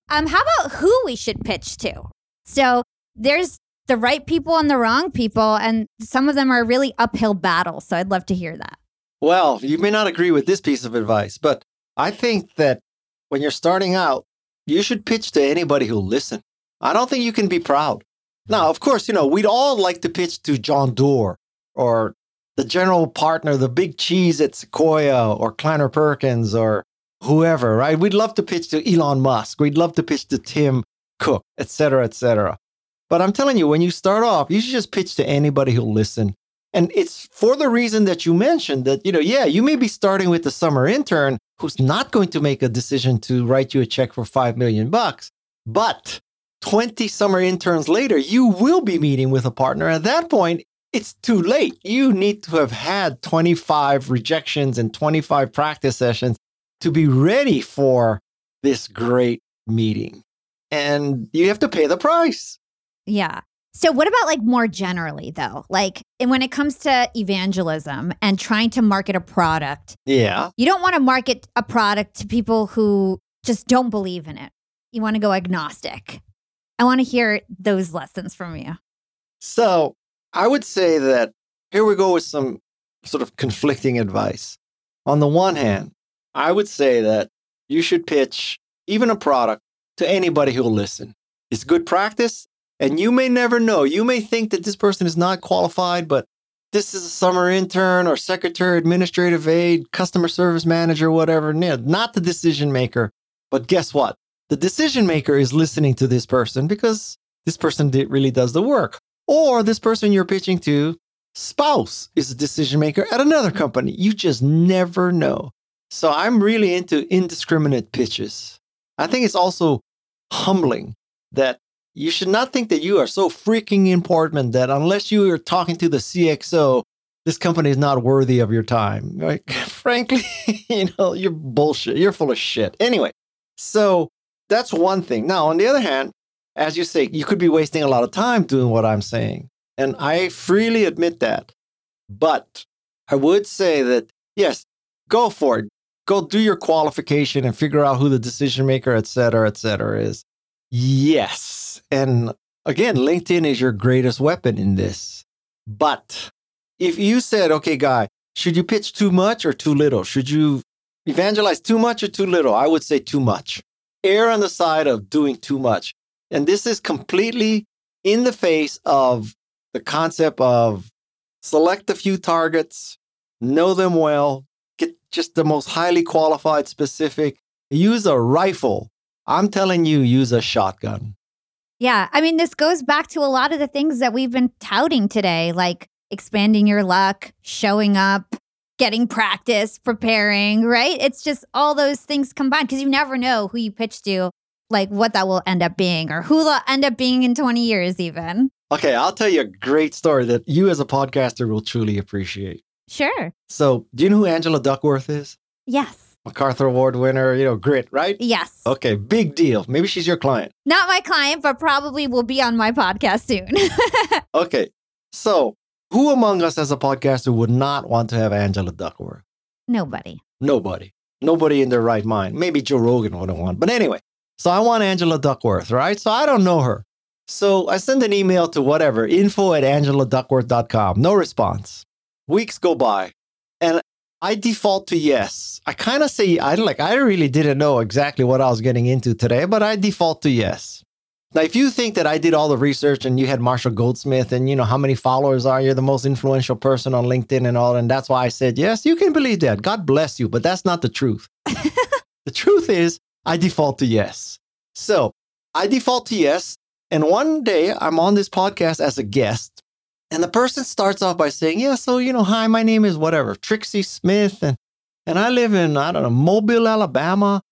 Um, how about who we should pitch to? So there's the right people and the wrong people, and some of them are really uphill battles. So I'd love to hear that. Well, you may not agree with this piece of advice, but I think that when you're starting out, you should pitch to anybody who'll listen. I don't think you can be proud. Now, of course, you know, we'd all like to pitch to John Doerr or the general partner, the big cheese at Sequoia or Kleiner Perkins or whoever, right? We'd love to pitch to Elon Musk. We'd love to pitch to Tim Cook, et cetera, et cetera. But I'm telling you, when you start off, you should just pitch to anybody who'll listen. And it's for the reason that you mentioned that, you know, yeah, you may be starting with the summer intern who's not going to make a decision to write you a check for 5 million bucks. But 20 summer interns later, you will be meeting with a partner. At that point, it's too late. You need to have had 25 rejections and 25 practice sessions to be ready for this great meeting. And you have to pay the price. Yeah. So, what about like more generally, though? Like, when it comes to evangelism and trying to market a product, yeah, you don't want to market a product to people who just don't believe in it. You want to go agnostic. I want to hear those lessons from you. So, I would say that here we go with some sort of conflicting advice. On the one hand, I would say that you should pitch even a product to anybody who will listen. It's good practice and you may never know. You may think that this person is not qualified, but this is a summer intern or secretary, administrative aide, customer service manager, whatever. Not the decision maker. But guess what? The decision maker is listening to this person because this person really does the work. Or this person you're pitching to, spouse is a decision maker at another company. You just never know. So I'm really into indiscriminate pitches. I think it's also humbling that you should not think that you are so freaking important that unless you are talking to the CXO, this company is not worthy of your time. Like, *laughs* Frankly, *laughs* you know, you're bullshit. You're full of shit. Anyway, so that's one thing. Now, on the other hand, as you say, you could be wasting a lot of time doing what I'm saying. And I freely admit that. But I would say that, yes, go for it. Go do your qualification and figure out who the decision maker, et cetera, et cetera is. Yes. And again, LinkedIn is your greatest weapon in this. But if you said, okay, guy, should you pitch too much or too little? Should you evangelize too much or too little? I would say too much. Err on the side of doing too much. And this is completely in the face of the concept of select a few targets, know them well, get just the most highly qualified, specific, use a rifle I'm telling you, use a shotgun. Yeah. I mean, this goes back to a lot of the things that we've been touting today, like expanding your luck, showing up, getting practice, preparing, right? It's just all those things combined because you never know who you pitch to like what that will end up being or who they'll end up being in 20 years, even. Okay, I'll tell you a great story that you as a podcaster will truly appreciate. Sure. So, do you know who Angela Duckworth is? Yes. MacArthur Award winner, you know, grit, right? Yes. Okay, big deal. Maybe she's your client. Not my client, but probably will be on my podcast soon. *laughs* Okay, so who among us as a podcaster would not want to have Angela Duckworth? Nobody. Nobody. Nobody in their right mind. Maybe Joe Rogan wouldn't want. But anyway, so I want Angela Duckworth, right? So I don't know her. So I send an email to whatever, info at angeladuckworth.com. No response. Weeks go by and I default to yes. I kind of say, I like, I really didn't know exactly what I was getting into today, but I default to yes. Now, if you think that I did all the research and you had Marshall Goldsmith and you know how many followers are, you're the most influential person on LinkedIn and all, and that's why I said yes, you can believe that. God bless you, but that's not the truth. *laughs* the truth is, I default to yes. So I default to yes. And one day I'm on this podcast as a guest, and the person starts off by saying, Yeah, so, you know, hi, my name is whatever, Trixie Smith, and, and I live in, I don't know, Mobile, Alabama,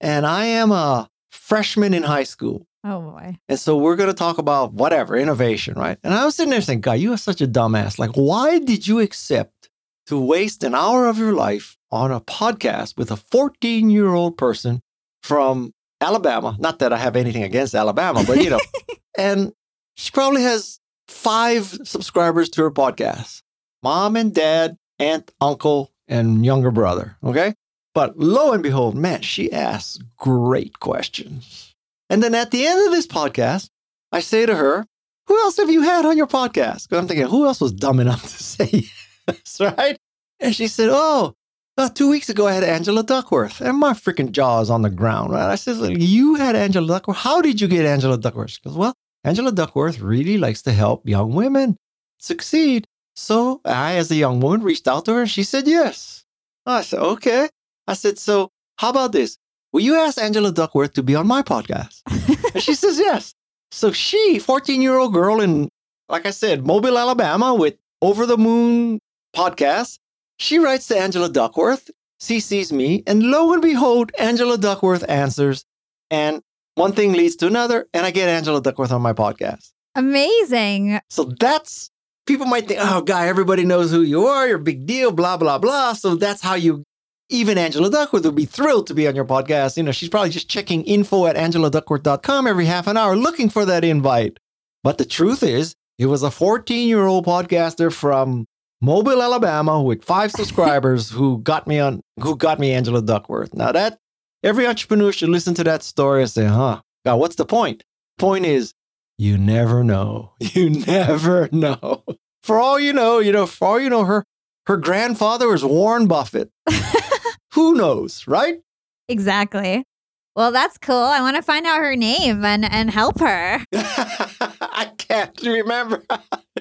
and I am a freshman in high school. Oh boy. And so we're going to talk about whatever, innovation, right? And I was sitting there saying, God, you are such a dumbass. Like, why did you accept to waste an hour of your life on a podcast with a 14 year old person from Alabama? Not that I have anything against Alabama, but you know, *laughs* and she probably has five subscribers to her podcast mom and dad, aunt, uncle, and younger brother. Okay. But lo and behold, man, she asks great questions. And then at the end of this podcast, I say to her, Who else have you had on your podcast? Because I'm thinking, who else was dumb enough to *laughs* say yes, right? And she said, Oh, uh, two weeks ago I had Angela Duckworth. And my freaking jaw is on the ground, right? I said, You had Angela Duckworth. How did you get Angela Duckworth? She goes, Well, Angela Duckworth really likes to help young women succeed. So I, as a young woman, reached out to her and she said yes. I said, Okay. I said, So how about this? Will you ask Angela Duckworth to be on my podcast? and she says yes. So she, 14 year old girl in, like I said, Mobile, Alabama, with Over the Moon podcast, she writes to Angela Duckworth, CCs me, and lo and behold, Angela Duckworth answers. And one thing leads to another, and I get Angela Duckworth on my podcast. Amazing. So that's people might think, oh, guy, everybody knows who you are. You're a big deal, blah, blah, blah. So that's how you, even Angela Duckworth would be thrilled to be on your podcast. You know, she's probably just checking info at angeladuckworth.com every half an hour looking for that invite. But the truth is, it was a 14 year old podcaster from Mobile, Alabama with five *laughs* subscribers who got me on, who got me Angela Duckworth. Now that every entrepreneur should listen to that story and say, huh, God, what's the point? Point is, you never know. *laughs* You never know. For all you know, you know, for all you know, her her grandfather was Warren Buffett. *laughs* Who knows, right? Exactly. Well, that's cool. I want to find out her name and, and help her. *laughs* I can't remember. *laughs*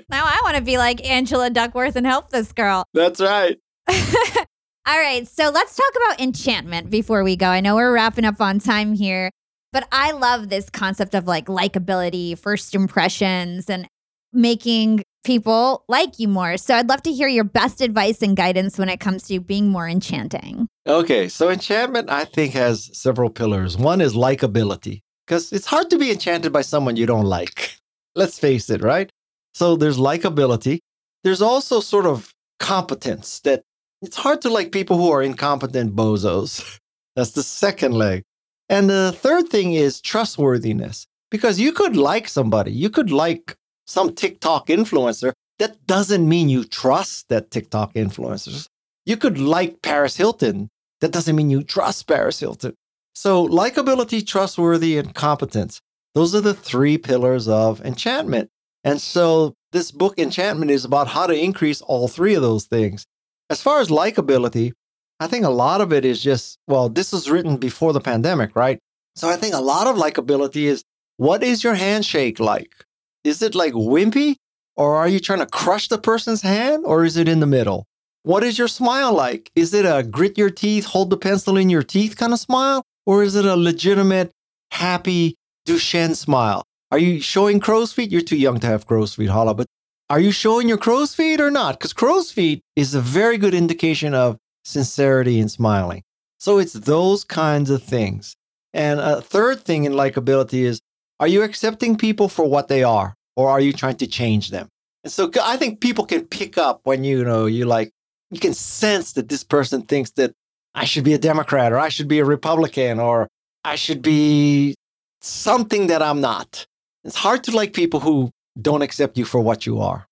Now I want to be like Angela Duckworth and help this girl. *laughs* That's right. All right, so let's talk about enchantment before we go. I know we're wrapping up on time here, but I love this concept of like likability, first impressions, and making people like you more. So I'd love to hear your best advice and guidance when it comes to being more enchanting. Okay, so enchantment, I think, has several pillars. One is likability, because it's hard to be enchanted by someone you don't like. *laughs* Let's face it, right? So there's likability. There's also sort of competence that it's hard to like people who are incompetent bozos. *laughs* That's the second leg. And the third thing is trustworthiness, because you could like somebody, you could like some TikTok influencer. That doesn't mean you trust that TikTok influencer. You could like Paris Hilton. That doesn't mean you trust Paris Hilton. So, likability, trustworthy, and competence. Those are the three pillars of enchantment. And so, this book, Enchantment, is about how to increase all three of those things. As far as likability, I think a lot of it is just, well, this was written before the pandemic, right? So, I think a lot of likability is what is your handshake like? Is it like wimpy? Or are you trying to crush the person's hand? Or is it in the middle? What is your smile like? Is it a grit your teeth, hold the pencil in your teeth kind of smile? Or is it a legitimate, happy Duchenne smile? Are you showing crow's feet? You're too young to have crow's feet, Hala, but are you showing your crow's feet or not? Because crow's feet is a very good indication of sincerity and smiling. So it's those kinds of things. And a third thing in likability is are you accepting people for what they are or are you trying to change them? And so I think people can pick up when you know you like you can sense that this person thinks that I should be a Democrat or I should be a Republican or I should be something that I'm not. It's hard to like people who don't accept you for what you are.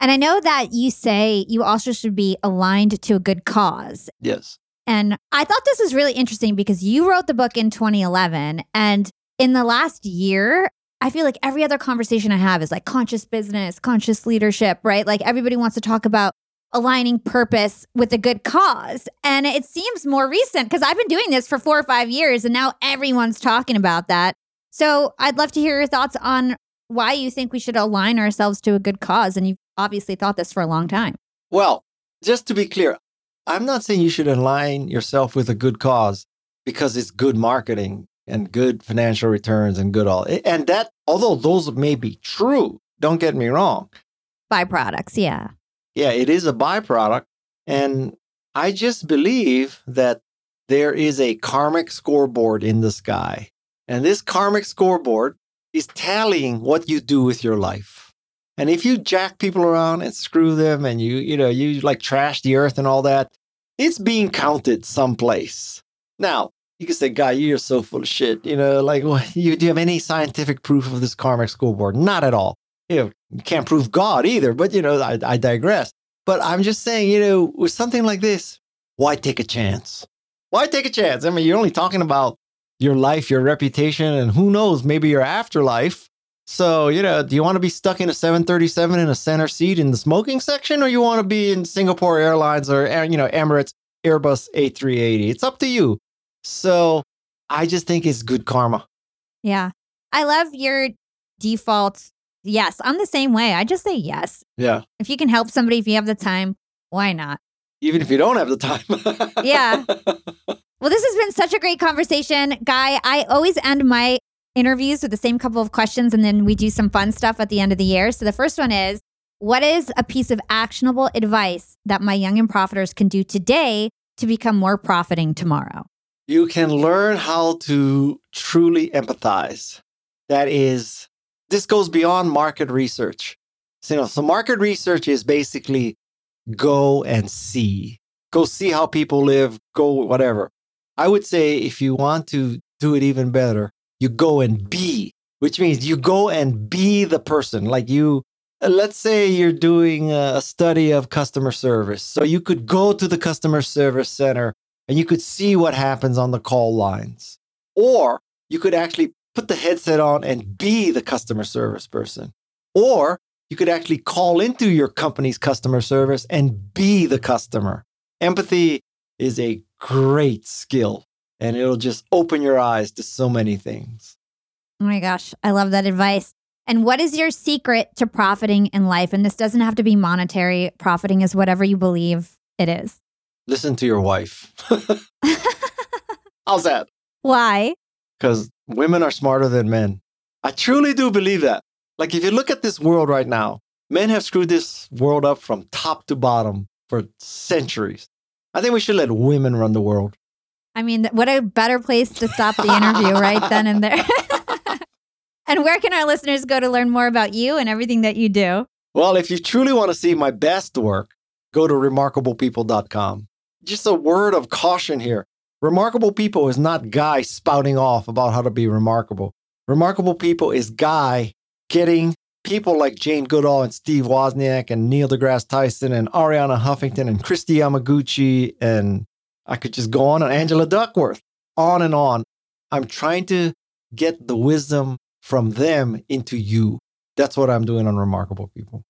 And I know that you say you also should be aligned to a good cause. Yes. And I thought this was really interesting because you wrote the book in 2011. And in the last year, I feel like every other conversation I have is like conscious business, conscious leadership, right? Like everybody wants to talk about aligning purpose with a good cause. And it seems more recent because I've been doing this for four or five years and now everyone's talking about that. So I'd love to hear your thoughts on why you think we should align ourselves to a good cause. And you've obviously thought this for a long time. Well, just to be clear, I'm not saying you should align yourself with a good cause because it's good marketing and good financial returns and good all. And that, although those may be true, don't get me wrong. Byproducts, yeah. Yeah, it is a byproduct. And I just believe that there is a karmic scoreboard in the sky. And this karmic scoreboard is tallying what you do with your life. And if you jack people around and screw them and you, you know, you like trash the earth and all that, it's being counted someplace. Now, you can say, Guy, you're so full of shit. You know, like, you, do you have any scientific proof of this karmic scoreboard? Not at all. You, know, you can't prove God either, but, you know, I, I digress. But I'm just saying, you know, with something like this, why take a chance? Why take a chance? I mean, you're only talking about your life, your reputation, and who knows, maybe your afterlife. So, you know, do you want to be stuck in a 737 in a center seat in the smoking section, or you want to be in Singapore Airlines or, you know, Emirates Airbus A380? It's up to you. So I just think it's good karma. Yeah. I love your default. Yes, I'm the same way. I just say yes. Yeah. If you can help somebody, if you have the time, why not? Even if you don't have the time. yeah. *laughs* Well, this has been such a great conversation. Guy, I always end my interviews with the same couple of questions and then we do some fun stuff at the end of the year. So the first one is What is a piece of actionable advice that my young and profiters can do today to become more profiting tomorrow? You can learn how to truly empathize. That is, this goes beyond market research. So, you know, so market research is basically go and see, go see how people live, go whatever. I would say if you want to do it even better, you go and be, which means you go and be the person. Like you, let's say you're doing a study of customer service. So you could go to the customer service center and you could see what happens on the call lines. Or you could actually put the headset on and be the customer service person. Or you could actually call into your company's customer service and be the customer. Empathy is a great skill and it'll just open your eyes to so many things. Oh my gosh, I love that advice. And what is your secret to profiting in life? And this doesn't have to be monetary. Profiting is whatever you believe it is. Listen to your wife. How's that? Why? Because women are smarter than men. I truly do believe that. Like, if you look at this world right now, men have screwed this world up from top to bottom for centuries. I think we should let women run the world. I mean, what a better place to stop the interview *laughs* right then and there. *laughs* and where can our listeners go to learn more about you and everything that you do? Well, if you truly want to see my best work, go to remarkablepeople.com. Just a word of caution here. Remarkable People is not Guy spouting off about how to be remarkable. Remarkable People is Guy getting people like Jane Goodall and Steve Wozniak and Neil deGrasse Tyson and Arianna Huffington and Kristi Yamaguchi and I could just go on and Angela Duckworth, on and on. I'm trying to get the wisdom from them into you. That's what I'm doing on Remarkable People.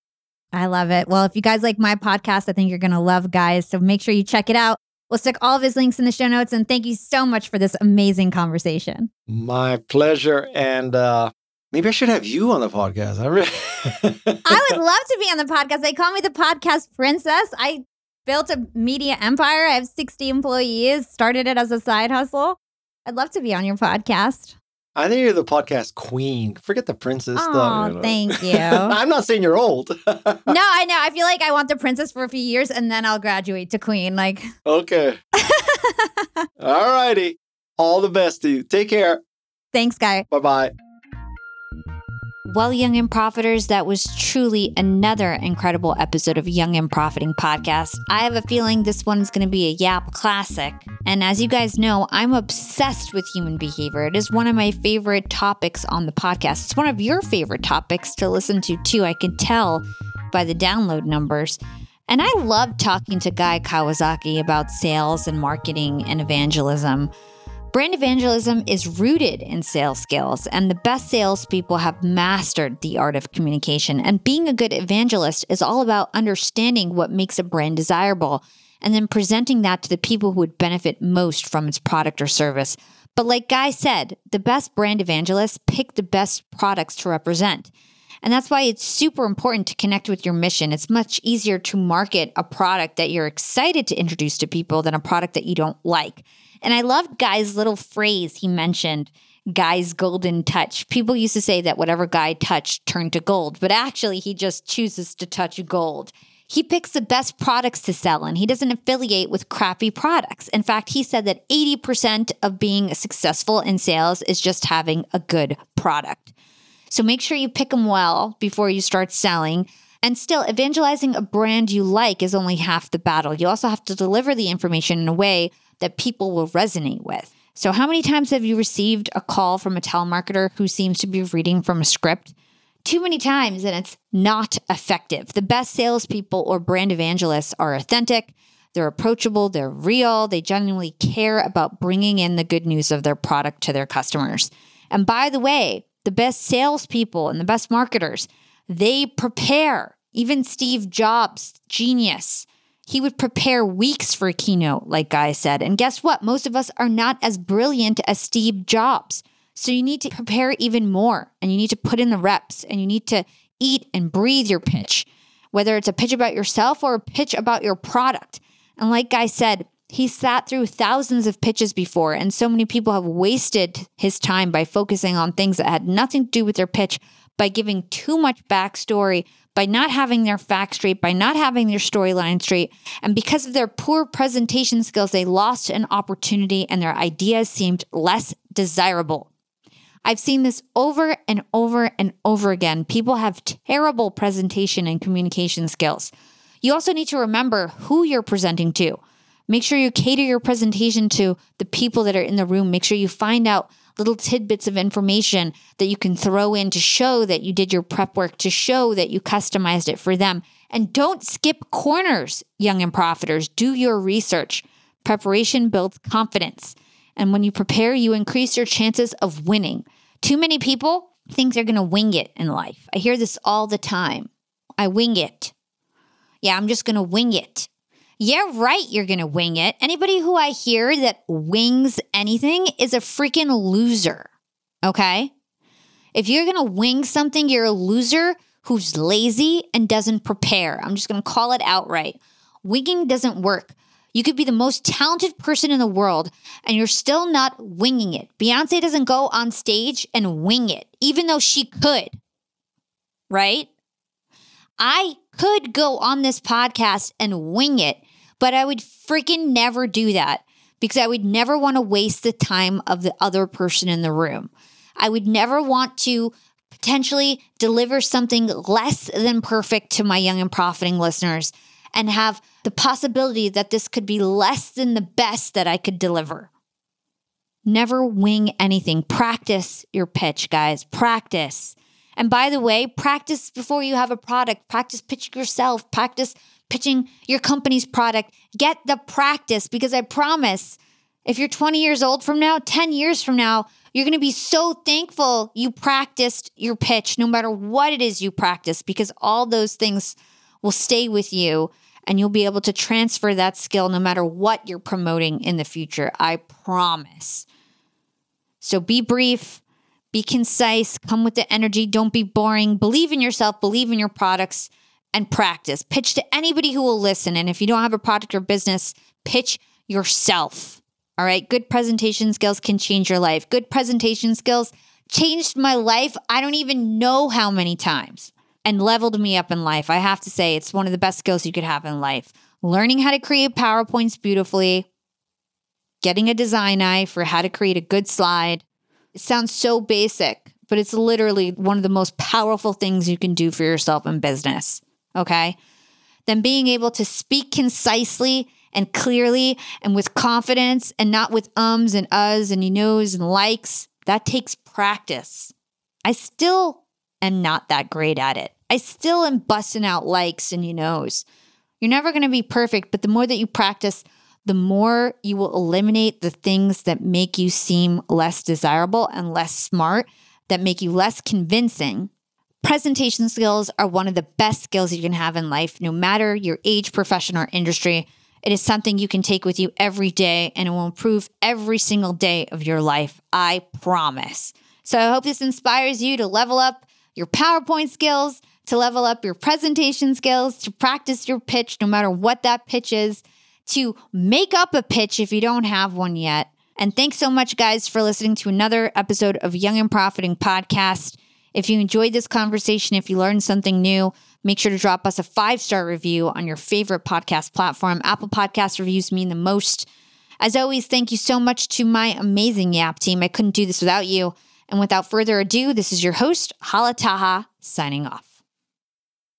I love it. Well, if you Guy's like my podcast, I think you're going to love guys. So make sure you check it out. We'll stick all of his links in the show notes. And thank you so much for this amazing conversation. My pleasure. And uh, maybe I should have you on the podcast. I, really *laughs* I would love to be on the podcast. They call me the podcast princess. I built a media empire. I have 60 employees, started it as a side hustle. I'd love to be on your podcast. I think you're the podcast queen. Forget the princess oh, stuff. You know. thank *laughs* you. I'm not saying you're old. *laughs* no, I know. I feel like I want the princess for a few years and then I'll graduate to queen. Like, okay. *laughs* All righty. All the best to you. Take care. Thanks, Guy. Bye bye. Well, Young and Profiters, that was truly another incredible episode of Young and Profiting Podcast. I have a feeling this one is going to be a Yap classic. And as you guys know, I'm obsessed with human behavior. It is one of my favorite topics on the podcast. It's one of your favorite topics to listen to, too. I can tell by the download numbers. And I love talking to Guy Kawasaki about sales and marketing and evangelism. Brand evangelism is rooted in sales skills, and the best salespeople have mastered the art of communication. And being a good evangelist is all about understanding what makes a brand desirable and then presenting that to the people who would benefit most from its product or service. But like Guy said, the best brand evangelists pick the best products to represent. And that's why it's super important to connect with your mission. It's much easier to market a product that you're excited to introduce to people than a product that you don't like. And I loved Guy's little phrase he mentioned Guy's golden touch. People used to say that whatever Guy touched turned to gold, but actually, he just chooses to touch gold. He picks the best products to sell and he doesn't affiliate with crappy products. In fact, he said that 80% of being successful in sales is just having a good product. So make sure you pick them well before you start selling. And still, evangelizing a brand you like is only half the battle. You also have to deliver the information in a way that people will resonate with. So, how many times have you received a call from a telemarketer who seems to be reading from a script? Too many times, and it's not effective. The best salespeople or brand evangelists are authentic, they're approachable, they're real, they genuinely care about bringing in the good news of their product to their customers. And by the way, the best salespeople and the best marketers, they prepare. Even Steve Jobs, genius, he would prepare weeks for a keynote, like Guy said. And guess what? Most of us are not as brilliant as Steve Jobs. So you need to prepare even more and you need to put in the reps and you need to eat and breathe your pitch, whether it's a pitch about yourself or a pitch about your product. And like Guy said, he sat through thousands of pitches before, and so many people have wasted his time by focusing on things that had nothing to do with their pitch, by giving too much backstory, by not having their facts straight, by not having their storyline straight. And because of their poor presentation skills, they lost an opportunity and their ideas seemed less desirable. I've seen this over and over and over again. People have terrible presentation and communication skills. You also need to remember who you're presenting to. Make sure you cater your presentation to the people that are in the room. Make sure you find out little tidbits of information that you can throw in to show that you did your prep work, to show that you customized it for them. And don't skip corners, young and profiters. Do your research. Preparation builds confidence. And when you prepare, you increase your chances of winning. Too many people think they're going to wing it in life. I hear this all the time. I wing it. Yeah, I'm just going to wing it. Yeah, right, you're going to wing it. Anybody who I hear that wings anything is a freaking loser. Okay? If you're going to wing something, you're a loser who's lazy and doesn't prepare. I'm just going to call it outright. Winging doesn't work. You could be the most talented person in the world and you're still not winging it. Beyonce doesn't go on stage and wing it, even though she could. Right? I could go on this podcast and wing it but I would freaking never do that because I would never want to waste the time of the other person in the room. I would never want to potentially deliver something less than perfect to my young and profiting listeners and have the possibility that this could be less than the best that I could deliver. Never wing anything. Practice your pitch, guys. Practice. And by the way, practice before you have a product. Practice pitching yourself. Practice pitching your company's product. Get the practice because I promise if you're 20 years old from now, 10 years from now, you're going to be so thankful you practiced your pitch, no matter what it is you practice, because all those things will stay with you and you'll be able to transfer that skill no matter what you're promoting in the future. I promise. So be brief, be concise, come with the energy, don't be boring, believe in yourself, believe in your products and practice. Pitch to anybody who will listen. And if you don't have a product or business, pitch yourself. All right. Good presentation skills can change your life. Good presentation skills changed my life. I don't even know how many times and leveled me up in life. I have to say, it's one of the best skills you could have in life. Learning how to create PowerPoints beautifully, getting a design eye for how to create a good slide. It sounds so basic, but it's literally one of the most powerful things you can do for yourself in business. Okay. Then being able to speak concisely and clearly and with confidence and not with ums and uhs and you knows and likes. That takes practice. I still am not that great at it. I still am busting out likes and you knows. You're never going to be perfect, but the more that you practice, the more you will eliminate the things that make you seem less desirable and less smart, that make you less convincing. Presentation skills are one of the best skills you can have in life, no matter your age, profession, or industry. It is something you can take with you every day and it will improve every single day of your life. I promise. So I hope this inspires you to level up your PowerPoint skills, to level up your presentation skills, to practice your pitch, no matter what that pitch is, to make up a pitch if you don't have one yet. And thanks so much, guys, for listening to another episode of Young and Profiting Podcast. If you enjoyed this conversation, if you learned something new, make sure to drop us a five star review on your favorite podcast platform. Apple Podcast reviews mean the most. As always, thank you so much to my amazing Yap team. I couldn't do this without you. And without further ado, this is your host, Hala Taha, signing off.